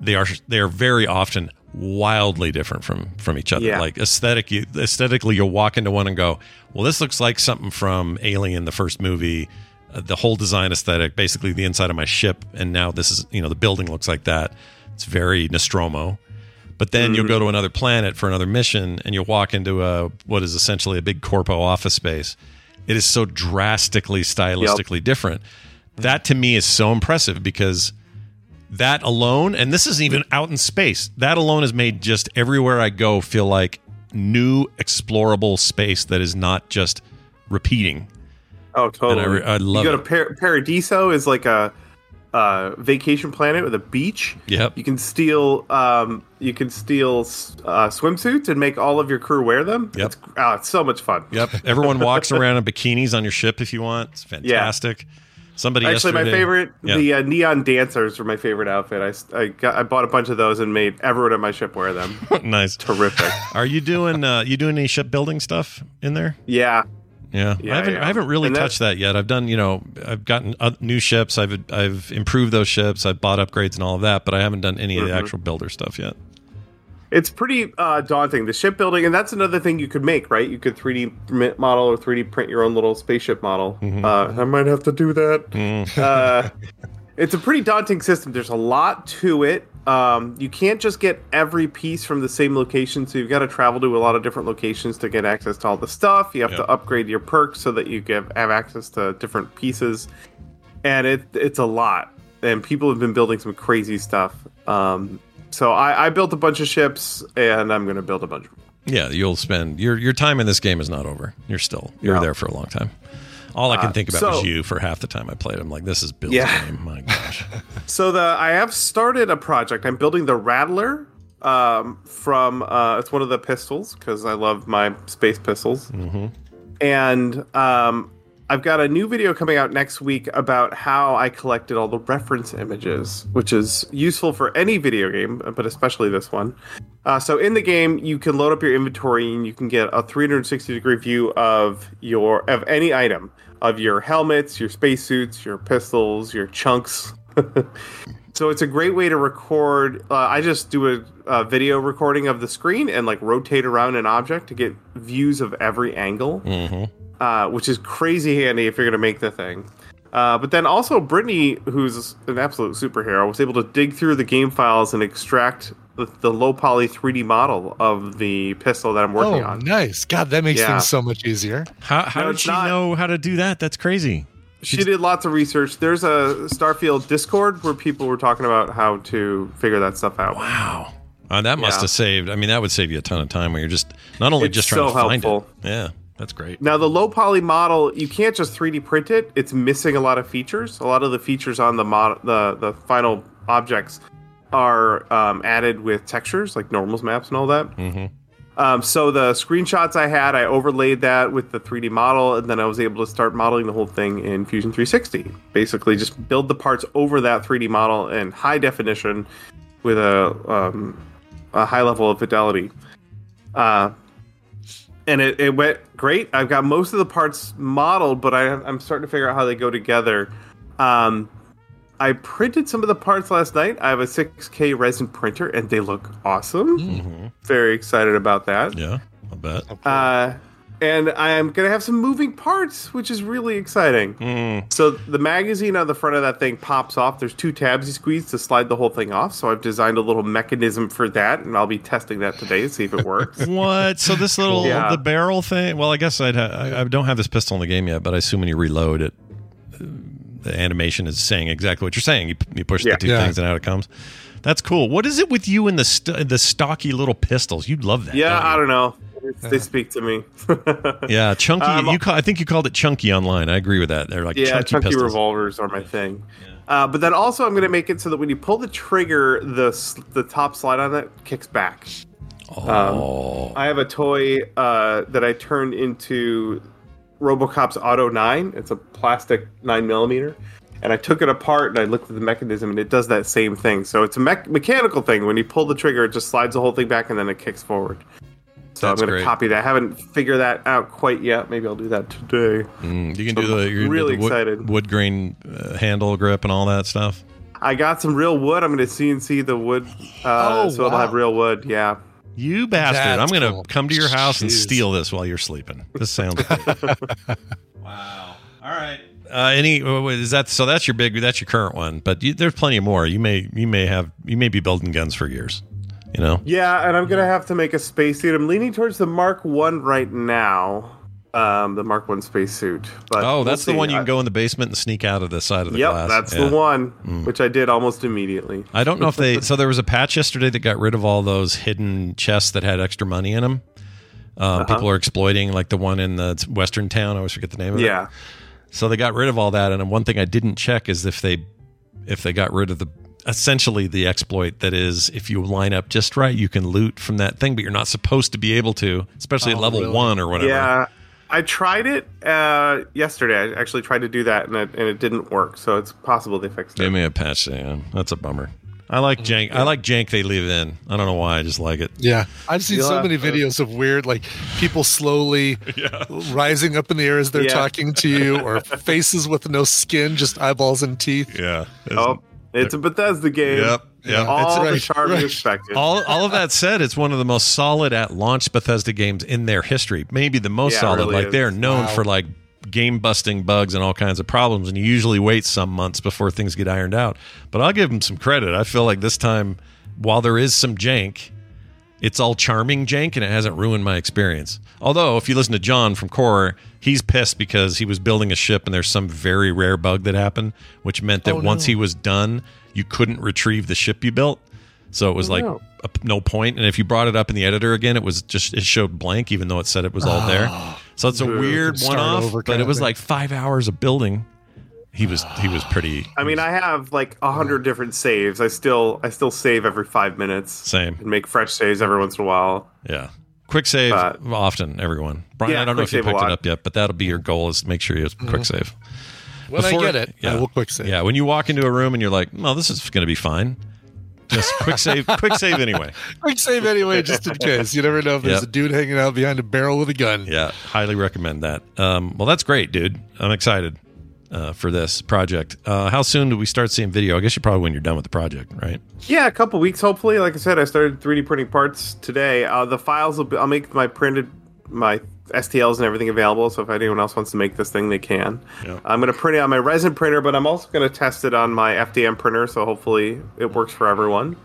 Speaker 2: they are they are very often wildly different from from each other.
Speaker 8: Yeah.
Speaker 2: Like aesthetic, you, aesthetically, you'll walk into one and go, "Well, this looks like something from Alien, the first movie." Uh, the whole design aesthetic, basically the inside of my ship, and now this is you know the building looks like that. It's very Nostromo. But then you'll go to another planet for another mission, and you'll walk into a what is essentially a big corpo office space, It is so drastically stylistically different. That to me is so impressive because that alone, and this isn't even out in space, that alone has made just everywhere I go feel like new explorable space that is not just repeating.
Speaker 8: Oh, totally.
Speaker 2: And I I love
Speaker 8: you go
Speaker 2: it.
Speaker 8: to Par- Paradiso is like a, uh vacation planet with a beach.
Speaker 2: Yep.
Speaker 8: You can steal um, you can steal uh, swimsuits and make all of your crew wear them.
Speaker 2: Yep.
Speaker 8: It's, oh, it's so much fun.
Speaker 2: Yep. Everyone walks around in bikinis on your ship if you want. It's fantastic. Somebody
Speaker 8: Actually, my favorite,
Speaker 2: Yeah.
Speaker 8: the uh, neon dancers were my favorite outfit. I, I, got, I bought a bunch of those and made everyone at my ship wear them.
Speaker 2: nice.
Speaker 8: Terrific.
Speaker 2: Are you doing uh you doing any shipbuilding stuff in there?
Speaker 8: Yeah.
Speaker 2: Yeah,
Speaker 8: Yeah,
Speaker 2: I haven't
Speaker 8: yeah.
Speaker 2: I haven't really
Speaker 8: And
Speaker 2: touched that yet. I've done you know I've gotten uh, new ships. I've I've improved those ships. I've bought upgrades and all of that, but I haven't done any of the
Speaker 8: Mhm.
Speaker 2: actual builder stuff yet.
Speaker 8: It's pretty uh, daunting. The shipbuilding, and that's another thing you could make, right? You could 3D model or 3D print your own little spaceship model.
Speaker 2: Mm-hmm.
Speaker 8: Uh, I might have to do that.
Speaker 2: Mm.
Speaker 8: uh, it's a pretty daunting system. There's a lot to it. Um, you can't just get every piece from the same location, so you've got to travel to a lot of different locations to get access to all the stuff. You have to upgrade your perks so that you get have access to different pieces, and it it's a lot. And people have been building some crazy stuff. Um, so I, I built a bunch of ships, and I'm going to build a bunch.
Speaker 2: Yeah, you'll spend your your time in this game is not over. You're still you're
Speaker 8: No.
Speaker 2: there for a long time. All I can
Speaker 8: Uh,
Speaker 2: think about
Speaker 8: so-
Speaker 2: was you for half the time I played. I'm like, this is Bill's
Speaker 8: Yeah.
Speaker 2: game. My gosh.
Speaker 8: So the I have started a project. I'm building the Rattler um, from uh, it's one of the pistols because I love my space pistols,
Speaker 2: mm-hmm.
Speaker 8: and um, I've got a new video coming out next week about how I collected all the reference images, which is useful for any video game, but especially this one. Uh, so in the game, you can load up your inventory and you can get a 360 degree view of your of any item, of your helmets, your spacesuits, your pistols, your chunks. so it's a great way to record. Uh, I just do a, a video recording of the screen and like rotate around an object to get views of every angle
Speaker 2: Mm-hmm.
Speaker 8: uh, which is crazy handy if you're going to make the thing. Uh, but then also, Brittany, who's an absolute superhero, was able to dig through the game files and extract the, the low poly 3D model of the pistol that I'm working
Speaker 1: oh,
Speaker 8: on.
Speaker 1: nice. God, that makes
Speaker 8: Yeah.
Speaker 1: things so much easier.
Speaker 2: How how
Speaker 8: No,
Speaker 2: did
Speaker 8: it's
Speaker 2: she
Speaker 8: not-
Speaker 2: know how to do that? That's crazy.
Speaker 8: She did lots of research. There's a Starfield Discord where people were talking about how to figure that stuff out.
Speaker 2: Wow. Uh, that must
Speaker 8: Yeah.
Speaker 2: have saved. I mean, that would save you a ton of time when you're just not only
Speaker 8: It's
Speaker 2: just trying
Speaker 8: so
Speaker 2: to find
Speaker 8: helpful.
Speaker 2: it. Yeah, that's great.
Speaker 8: Now the low poly model, you can't just 3D print it. It's missing a lot of features. A lot of the features on the mod, the the final objects are um, added with textures like normals maps and all that.
Speaker 2: Mm-hmm.
Speaker 8: Um, so the screenshots I had, I overlaid that with the 3D model, and then I was able to start modeling the whole thing in Fusion 360. Basically, just build the parts over that 3D model in high definition with a um, a high level of fidelity. Uh, and it, it went great. I've got most of the parts modeled, but I, I'm starting to figure out how they go together. Um, I printed some of the parts last night. I have a 6K resin printer, and they look awesome. Very excited about that.
Speaker 2: Mm-hmm. Yeah, I bet.
Speaker 8: Uh, and I'm gonna have some moving parts, which is really exciting.
Speaker 2: Mm.
Speaker 8: So the magazine on the front of that thing pops off. There's two tabs you squeeze to slide the whole thing off. So I've designed a little mechanism for that, and I'll be testing that today to see if it works.
Speaker 2: What? So this little
Speaker 8: Yeah.
Speaker 2: the barrel thing? Well, I guess I'd ha- I, I don't have this pistol in the game yet, but I assume when you reload it, uh, the animation is saying exactly what you're saying. You, you push
Speaker 8: Yeah.
Speaker 2: the two
Speaker 1: Yeah.
Speaker 2: things and out it comes. That's cool. What is it with you and the st- the stocky little pistols? You'd love that.
Speaker 8: yeah,
Speaker 2: don't?
Speaker 8: I don't know. They speak to me.
Speaker 2: Yeah, chunky.
Speaker 8: Um,
Speaker 2: you call, I think you called it chunky online. I agree with that. They're like
Speaker 8: yeah,
Speaker 2: chunky,
Speaker 8: chunky
Speaker 2: pistols.
Speaker 8: revolvers are my thing. Uh, but then also, I'm going to make it so that when you pull the trigger, the the top slide on it kicks back.
Speaker 2: Oh,
Speaker 8: Um, I have a toy uh, that I turned into RoboCop's Auto Nine. It's a plastic nine millimeter, and I took it apart and I looked at the mechanism, and it does that same thing. So it's a me- mechanical thing. When you pull the trigger, it just slides the whole thing back, and then it kicks forward. So
Speaker 2: That's
Speaker 8: I'm going to copy that. I haven't figured that out quite yet. Maybe I'll do that today.
Speaker 2: Mm, you can
Speaker 8: So
Speaker 2: do the, you can do
Speaker 8: really
Speaker 2: the wood,
Speaker 8: excited.
Speaker 2: wood grain uh, handle grip and all that stuff.
Speaker 8: I got some real wood. I'm going to CNC the wood, uh,
Speaker 1: Oh,
Speaker 8: so it'll have real wood. Yeah.
Speaker 2: You bastard!
Speaker 1: That's
Speaker 2: I'm gonna
Speaker 1: cool.
Speaker 2: come to your house and steal this while you're sleeping. This sounds. Great. wow. All right. Uh, any uh, is that so? That's your big. That's your current one. But you, there's plenty more. You may you may have you may be building guns for years. You know.
Speaker 8: Yeah, and I'm gonna have to make a space suit. I'm leaning towards the Mark One right now. Um, the Mark One spacesuit. But
Speaker 2: oh,
Speaker 8: we'll
Speaker 2: that's the one you
Speaker 8: I-
Speaker 2: can go in the basement and sneak out of the side of the
Speaker 8: Yep,
Speaker 2: glass.
Speaker 8: that's
Speaker 2: Yeah.
Speaker 8: the one,
Speaker 2: Mm.
Speaker 8: which I did almost immediately.
Speaker 2: I don't know if they. So there was a patch yesterday that got rid of all those hidden chests that had extra money in them. Um,
Speaker 8: Uh-huh.
Speaker 2: People are exploiting, like the one in the western town. I always forget the name of it.
Speaker 8: Yeah.
Speaker 2: So they got rid of all that, and one thing I didn't check is if they if they got rid of the essentially the exploit that is if you line up just right, you can loot from that thing, but you're not supposed to be able to, especially at
Speaker 8: Oh,
Speaker 2: level
Speaker 8: really?
Speaker 2: one or whatever.
Speaker 8: Yeah, I tried it uh, yesterday. I actually tried to do that, and it, and it didn't work. So it's possible they fixed it.
Speaker 2: Give me a patch, yeah. That's a bummer. I like jank. I like jank they leave in. I don't know why. I just like it.
Speaker 1: Yeah, I've seen
Speaker 8: You'll
Speaker 1: so many
Speaker 8: to-
Speaker 1: videos of weird, like people slowly rising up in the air as they're
Speaker 8: Yeah.
Speaker 1: talking to you, or faces with no skin, just eyeballs and teeth.
Speaker 2: Yeah.
Speaker 8: Oh, it's a Bethesda game.
Speaker 2: Yep. Yep.
Speaker 8: All
Speaker 2: It's
Speaker 8: the
Speaker 2: right,
Speaker 8: charm
Speaker 1: right.
Speaker 8: you expected.
Speaker 2: all, all of that said, it's one of the most solid at launch Bethesda games in their history. Maybe the most
Speaker 8: Yeah,
Speaker 2: solid.
Speaker 8: really
Speaker 2: like
Speaker 8: is.
Speaker 2: they're known
Speaker 1: Wow.
Speaker 2: for like game busting bugs and all kinds of problems, and you usually wait some months before things get ironed out. But I'll give them some credit. I feel like this time, while there is some jank, it's all charming jank and it hasn't ruined my experience. Although, if you listen to John from Core, he's pissed because he was building a ship and there's some very rare bug that happened, which meant that
Speaker 1: Oh,
Speaker 2: once he was done, you couldn't retrieve the ship you built. So it was oh, like
Speaker 8: no.
Speaker 2: a, no point. And if you brought it up in the editor again, it was just it showed blank, even though it said it was all there. So it's a weird one off, but it was like five hours of building. He was he was pretty.
Speaker 8: I mean, I have like a hundred different saves. I still I still save every five minutes
Speaker 2: Same.
Speaker 8: and make fresh saves every once in a while.
Speaker 2: Yeah. Quick save
Speaker 8: But-
Speaker 2: often, everyone. Brian,
Speaker 8: Yeah,
Speaker 2: I don't know if you picked it up yet, but that'll be your goal is make sure you have quick save.
Speaker 1: When I
Speaker 2: Before-
Speaker 1: get it, yeah. I will quick save.
Speaker 2: Yeah, when you walk into a room and you're like, "Well, this is going to be fine." Just quick save, quick save anyway.
Speaker 1: Quick save anyway, just in case. You never know if there's
Speaker 2: Yep.
Speaker 1: a dude hanging out behind a barrel with a gun.
Speaker 2: Yeah, highly recommend that. Um, well, that's great, dude. I'm excited uh, for this project. Uh, how soon do we start seeing video? I guess you probably when you're done with the project, right?
Speaker 8: Yeah, a couple weeks hopefully. Like I said, I started 3D printing parts today. Uh, the files will be, I'll make my printed my STLs and everything available. So if anyone else wants to make this thing, they can.
Speaker 2: Yeah.
Speaker 8: I'm going to print it on my resin printer, but I'm also going to test it on my FDM printer. So hopefully it works for everyone.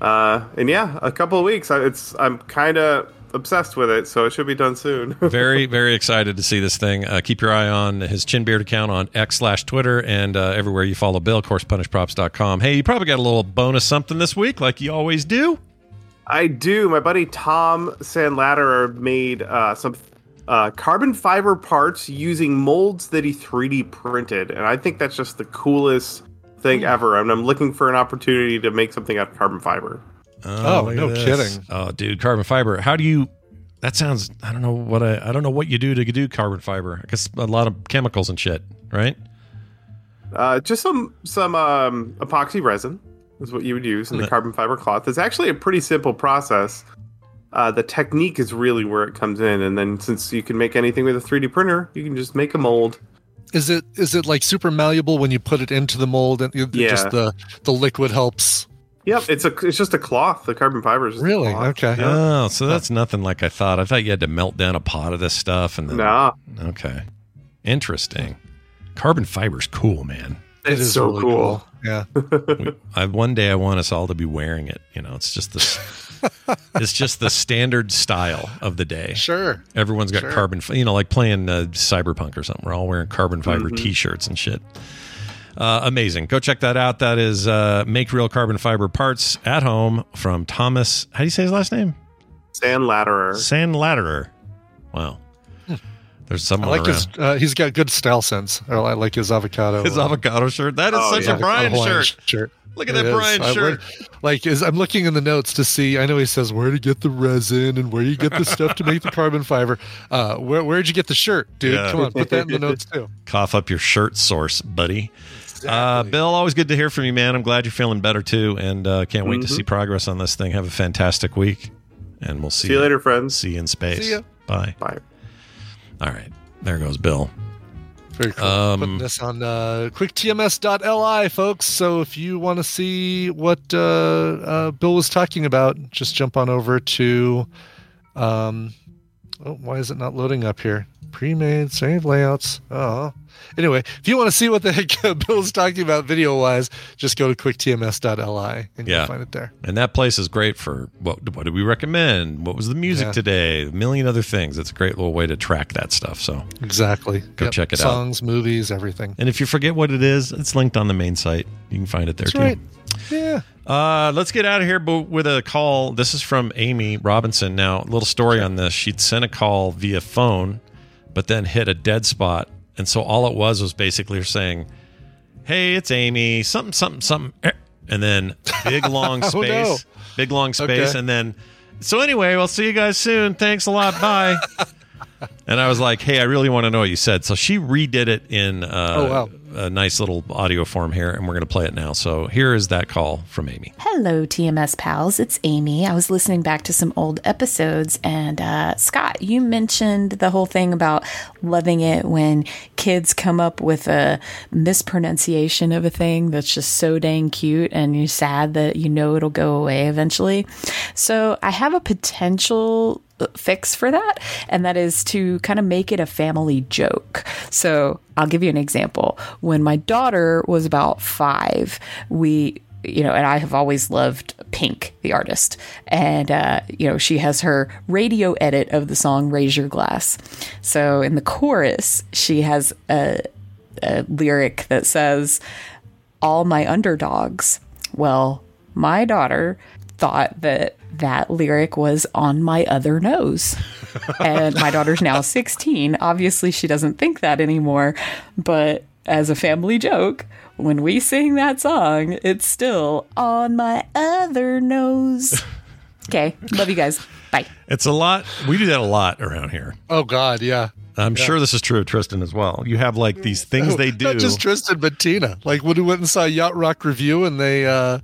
Speaker 8: Uh, and yeah, a couple of weeks. It's I'm kind of obsessed with it, so it should be done soon.
Speaker 2: very, very excited to see this thing. Uh, keep your eye on his Chin Beard account on X slash Twitter and uh, everywhere you follow Bill, of course, punishprops.com. Hey, you probably got a little bonus something this week, like you always do.
Speaker 8: I do. My buddy Tom Sandlatter made uh, some uh, carbon fiber parts using molds that he 3D printed, and I think that's just the coolest thing ever. And I'm looking for an opportunity to make something out of carbon fiber.
Speaker 1: Oh,
Speaker 2: look
Speaker 1: no
Speaker 2: this.
Speaker 1: kidding.
Speaker 2: Oh, dude, carbon fiber. How do you? That sounds. I don't know what I. I don't know what you do to do carbon fiber. I guess a lot of chemicals and shit, right?
Speaker 8: Uh, just some some um, epoxy resin is what you would use in the carbon fiber cloth. It's actually a pretty simple process. Uh, the technique is really where it comes in, and then since you can make anything with a 3D printer, you can just make a mold.
Speaker 1: Is it is it like super malleable when you put it into the mold and
Speaker 8: Yeah.
Speaker 1: just the the liquid helps?
Speaker 8: Yep, it's a it's just a cloth. The carbon fiber is just a
Speaker 1: Really?
Speaker 8: cloth.
Speaker 1: Okay.
Speaker 2: Oh, so that's nothing like I thought. I thought you had to melt down a pot of this stuff and then.
Speaker 8: Nah,
Speaker 2: Okay, interesting. Carbon fiber's cool, man.
Speaker 8: it's
Speaker 1: It is
Speaker 8: so
Speaker 1: really
Speaker 8: cool.
Speaker 1: Yeah.
Speaker 2: I, one day I want us all to be wearing it. You know, it's just this. it's just the standard style of the day.
Speaker 1: Sure.
Speaker 2: Everyone's got
Speaker 1: Sure.
Speaker 2: carbon, fi- you know, like playing uh, Cyberpunk or something. We're all wearing carbon fiber
Speaker 8: Mhm.
Speaker 2: T-shirts and shit. Uh, amazing. Go check that out. That is uh, make real carbon fiber parts at home from Thomas. How do you say his last name?
Speaker 8: Sand ladderer.
Speaker 2: Sand Latterer. Wow. There's
Speaker 1: I like
Speaker 2: around.
Speaker 1: his. Uh, he's got good style sense. I like his avocado.
Speaker 2: His
Speaker 1: uh,
Speaker 2: avocado shirt. That is
Speaker 8: Oh,
Speaker 2: such
Speaker 8: yeah.
Speaker 2: a Brian
Speaker 1: Hawaiian
Speaker 2: shirt.
Speaker 1: shirt.
Speaker 2: Look at
Speaker 1: It
Speaker 2: that
Speaker 1: is.
Speaker 2: Brian
Speaker 1: I
Speaker 2: shirt.
Speaker 1: read- like, is I'm looking in the notes to see. I know he says where to get the resin and where you get the stuff to make the carbon fiber. Uh, where where'd you get the shirt, dude?
Speaker 2: Yeah.
Speaker 1: Come on, put that in the notes too.
Speaker 2: Cough up your shirt source, buddy. Uh, Bill, always good to hear from you, man. I'm glad you're feeling better too, and uh, can't wait to
Speaker 8: Mhm.
Speaker 2: see progress on this thing. Have a fantastic week, and we'll see,
Speaker 8: See you later, friends.
Speaker 2: See you in space.
Speaker 1: See ya.
Speaker 2: Bye.
Speaker 8: Bye.
Speaker 2: All right, there goes Bill.
Speaker 1: Very cool.
Speaker 2: Um,
Speaker 1: Putting this on uh, quicktms.li, folks. So if you want to see what uh, uh, Bill was talking about, just jump on over to um, Oh, why is it not loading up here? Pre-made, save layouts. Oh. Anyway, if you want to see what the heck Bill's talking about video-wise, just go to quicktms.li and
Speaker 2: Yeah.
Speaker 1: you'll find it there.
Speaker 2: And that place is great for what what did we recommend? What was the music
Speaker 1: Yeah.
Speaker 2: today? A million other things. It's a great little way to track that stuff. So
Speaker 1: Exactly.
Speaker 2: Go
Speaker 1: Yep.
Speaker 2: check it out.
Speaker 1: Songs, movies, everything.
Speaker 2: And if you forget what it is, it's linked on the main site. You can find it there
Speaker 1: That's
Speaker 2: too.
Speaker 1: right. Yeah.
Speaker 2: Uh, let's get out of here but with a call. This is from Amy Robinson. Now, a little story on this. She'd sent a call via phone, but then hit a dead spot. And so all it was was basically her saying, Hey, it's Amy, something, something, something. eh," And then big long
Speaker 1: Oh,
Speaker 2: space,
Speaker 1: no.
Speaker 2: big long space.
Speaker 1: Okay.
Speaker 2: And then, so anyway, we'll see you guys soon. Thanks a lot. Bye. And I was like, "Hey, I really want to know what you said." So she redid it in uh,
Speaker 1: Oh, wow.
Speaker 2: a nice little audio form here, and we're going to play it now. So here is that call from Amy.
Speaker 10: Hello, TMS pals. It's Amy. I was listening back to some old episodes, and uh, Scott, you mentioned the whole thing about loving it when kids come up with a mispronunciation of a thing that's just so dang cute, and you're sad that you know it'll go away eventually. So I have a potential fix for that, and that is to kind of make it a family joke. So I'll give you an example. When my daughter was about five, we you know, and I have always loved Pink, the artist. And, uh, you know, she has her radio edit of the song Raise Your Glass. So in the chorus, she has a, a lyric that says, All my underdogs. Well, my daughter thought that that lyric was on my other nose. and my daughter's now 16. Obviously, she doesn't think that anymore. But as a family joke, when we sing that song, it's still on my other nose. Okay. Love you guys. Bye.
Speaker 2: It's a lot. We do that a lot around here.
Speaker 1: Oh God, yeah.
Speaker 2: I'm
Speaker 1: Yeah.
Speaker 2: sure this is true of Tristan as well. You have like these things they do.
Speaker 1: Not just Tristan, but Tina. Like when we went and saw Yacht Rock Revue and they uh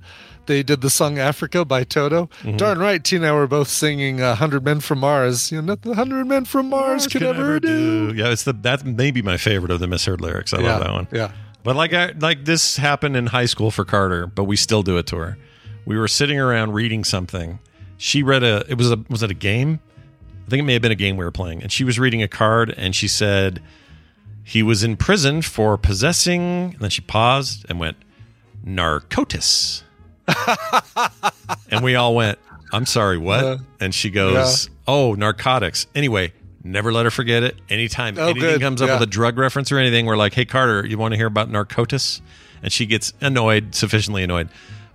Speaker 1: they did the song Africa by Toto.
Speaker 2: Mm-hmm.
Speaker 1: Darn right, Tina and I were both singing uh, 100 Men from Mars. You know, nothing 100 Men from Mars could ever do.
Speaker 2: Yeah, it's the that may be my favorite of the misheard lyrics. I
Speaker 1: Yeah,
Speaker 2: love that one.
Speaker 1: yeah.
Speaker 2: But like I like this happened in high school for Carter, but we still do it to her. We were sitting around reading something. She read a it was a was it a game? I think it may have been a game we were playing. And she was reading a card and she said he was in prison for possessing and then she paused and went narcotis. and we all went, I'm sorry, what?
Speaker 1: Uh,
Speaker 2: and she goes, Oh, narcotics. Anyway, never let her forget it. Anytime
Speaker 1: Oh,
Speaker 2: anything
Speaker 1: good.
Speaker 2: comes up
Speaker 1: Yeah.
Speaker 2: with a drug reference or anything, we're like, Hey, Carter, you want to hear about narcotis? And she gets annoyed, sufficiently annoyed.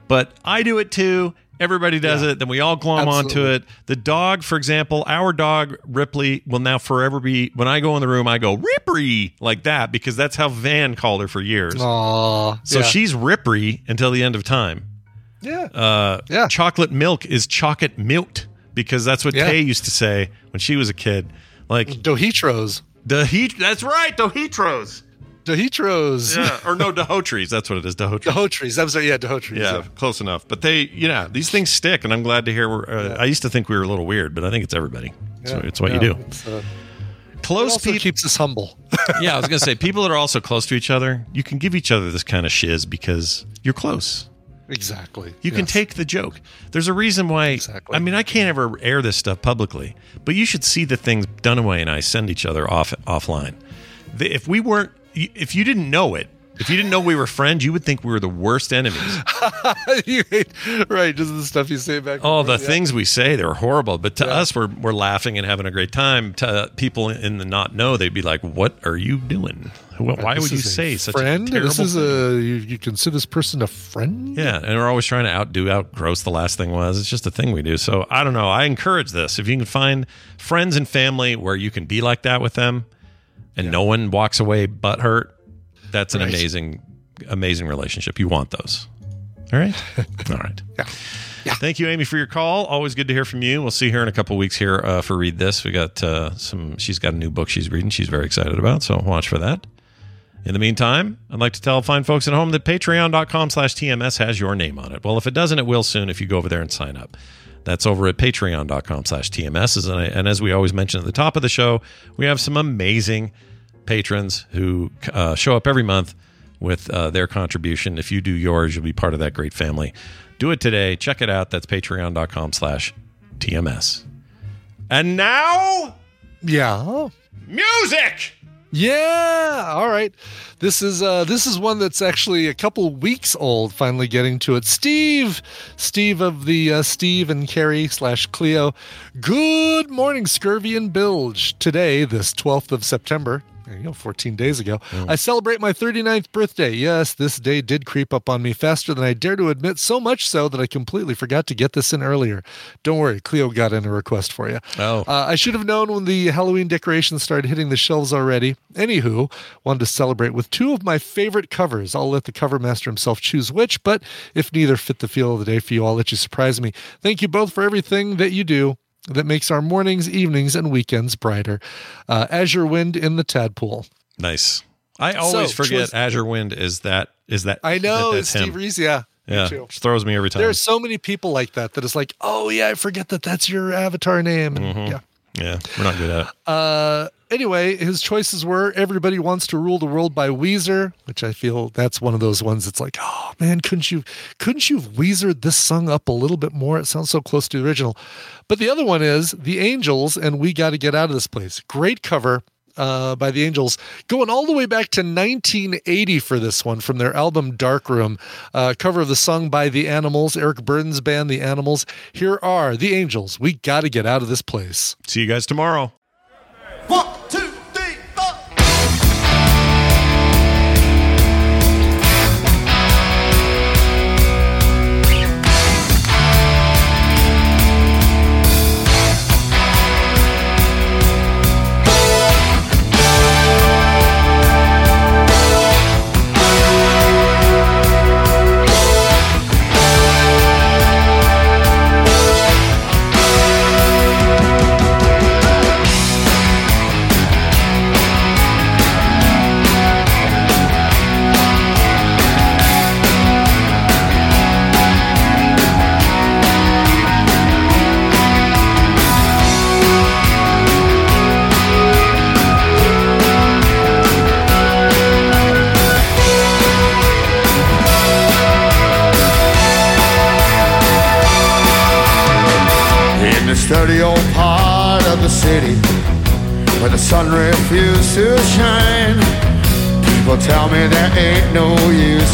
Speaker 2: But I do it too. Everybody does it. Then we all glom onto it. The dog, for example, our dog Ripley will now forever be. When I go in the room, I go Rippy like that because that's how Van called her for years.
Speaker 1: Aw,
Speaker 2: So
Speaker 1: yeah.
Speaker 2: she's Rippy until the end of time.
Speaker 1: Yeah.
Speaker 2: Uh,
Speaker 1: Yeah.
Speaker 2: Chocolate milk is chocolate milked because that's what
Speaker 1: Yeah.
Speaker 2: Tay used to say when she was a kid. Like
Speaker 1: Dohitros.
Speaker 2: Dehit. That's right. Dohitros.
Speaker 1: Dohitros.
Speaker 2: Yeah. or no, Dehotries. That's what it is. Dehotries.
Speaker 1: Dehotries. I'm sorry. Yeah, Dehotries.
Speaker 2: Yeah, close enough. But they, you know, these things stick, and I'm glad to hear. We're, uh, I used to think we were a little weird, but I think it's everybody. So
Speaker 1: Yeah.
Speaker 2: it's what
Speaker 1: Yeah.
Speaker 2: you do.
Speaker 1: Uh,
Speaker 2: Close people.
Speaker 1: keeps us humble.
Speaker 2: yeah, I was gonna say people that are also close to each other, you can give each other this kind of shiz because you're close.
Speaker 1: Exactly.
Speaker 2: You can take the joke. There's a reason why.
Speaker 1: Exactly.
Speaker 2: I mean, I can't ever air this stuff publicly, but you should see the things Dunaway and I send each other off offline. The- If we weren't, if you didn't know it, if you didn't know we were friends, you would think we were the worst enemies.
Speaker 1: hate, right? Just the stuff you say back.
Speaker 2: Oh, the
Speaker 1: yeah.
Speaker 2: things we say, they're horrible. But to us, we're, we're laughing and having a great time. To people in the not know, they'd be like, "What are you doing? Wh- Why would you say such
Speaker 1: friend?
Speaker 2: a terrible?"
Speaker 1: This is
Speaker 2: thing?"
Speaker 1: a you, you consider this person a friend?
Speaker 2: Yeah, and we're always trying to outdo, outgross the last thing was. It's just a thing we do. So I don't know. I encourage this. If you can find friends and family where you can be like that with them, and no one walks away but hurt, that's an
Speaker 1: Right.
Speaker 2: amazing, amazing relationship. You want those. All right. All right.
Speaker 1: Yeah.
Speaker 2: Thank you, Amy, for your call. Always good to hear from you. We'll see her in a couple weeks here uh, for Read This. We got uh, some. She's got a new book she's reading. She's very excited about. So watch for that. In the meantime, I'd like to tell fine folks at home that patreon.com slash TMS has your name on it. Well, if it doesn't, it will soon if you go over there and sign up. That's over at patreon.com slash TMS. And as we always mention at the top of the show, we have some amazing patrons who uh, show up every month with uh, their contribution. If you do yours, you'll be part of that great family. Do it today. Check it out. That's patreon.com slash TMS. And now
Speaker 1: Yeah.
Speaker 2: Music.
Speaker 1: Yeah. All right. This is uh this is one that's actually a couple weeks old. Finally getting to it. Steve, Steve of the uh, Steve and Carrie slash Cleo. Good morning, Scurvy and Bilge. Today, this twelfth of September. There you go, 14 days ago. I celebrate my 39th birthday. Yes, this day did creep up on me faster than I dare to admit, so much so that I completely forgot to get this in earlier. Don't worry, Cleo got in a request for you.
Speaker 2: Oh.
Speaker 1: Uh, I should have known when the Halloween decorations started hitting the shelves already. Anywho, wanted to celebrate with two of my favorite covers. I'll let the cover master himself choose which, but if neither fit the feel of the day for you, I'll let you surprise me. Thank you both for everything that you do that makes our mornings, evenings, and weekends brighter. Uh, Azure Wind in the Tadpool.
Speaker 2: Nice. I always
Speaker 1: So,
Speaker 2: forget
Speaker 1: choice-
Speaker 2: Azure Wind is that is that
Speaker 1: I know
Speaker 2: that
Speaker 1: it's Steve
Speaker 2: him.
Speaker 1: Reese. Yeah. me
Speaker 2: Yeah,
Speaker 1: too.
Speaker 2: throws me every time.
Speaker 1: There are so many people like that that is like, oh yeah, I forget that that's your avatar name. And,
Speaker 2: Mhm.
Speaker 1: Yeah.
Speaker 2: Yeah, we're not good at it.
Speaker 1: Uh, anyway, his choices were "Everybody Wants to Rule the World" by Weezer, which I feel that's one of those ones. that's like, oh man, couldn't you couldn't you have Weezered this song up a little bit more? It sounds so close to the original. But the other one is The Angels and "We Got to Get Out of This Place." Great cover. Uh, by the Angels, going all the way back to 1980 for this one from their album Dark Room. Uh, cover of the song by The Animals, Eric Burdon's band, The Animals. Here are The Angels. We got to get out of this place.
Speaker 2: See you guys tomorrow.
Speaker 11: In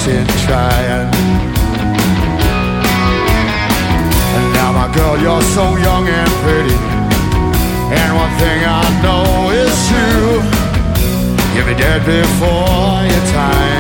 Speaker 11: in trying. And now, my girl, you're so young and pretty. And one thing I know is true you'll be dead before your time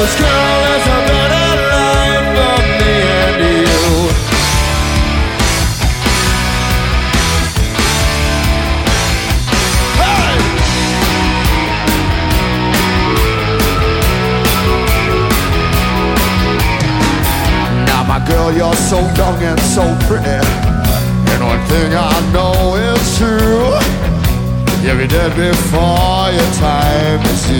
Speaker 11: Girl, a better life you. Now, my girl, you're so young and so pretty. And one thing I know is true. You'll be dead before your time is due.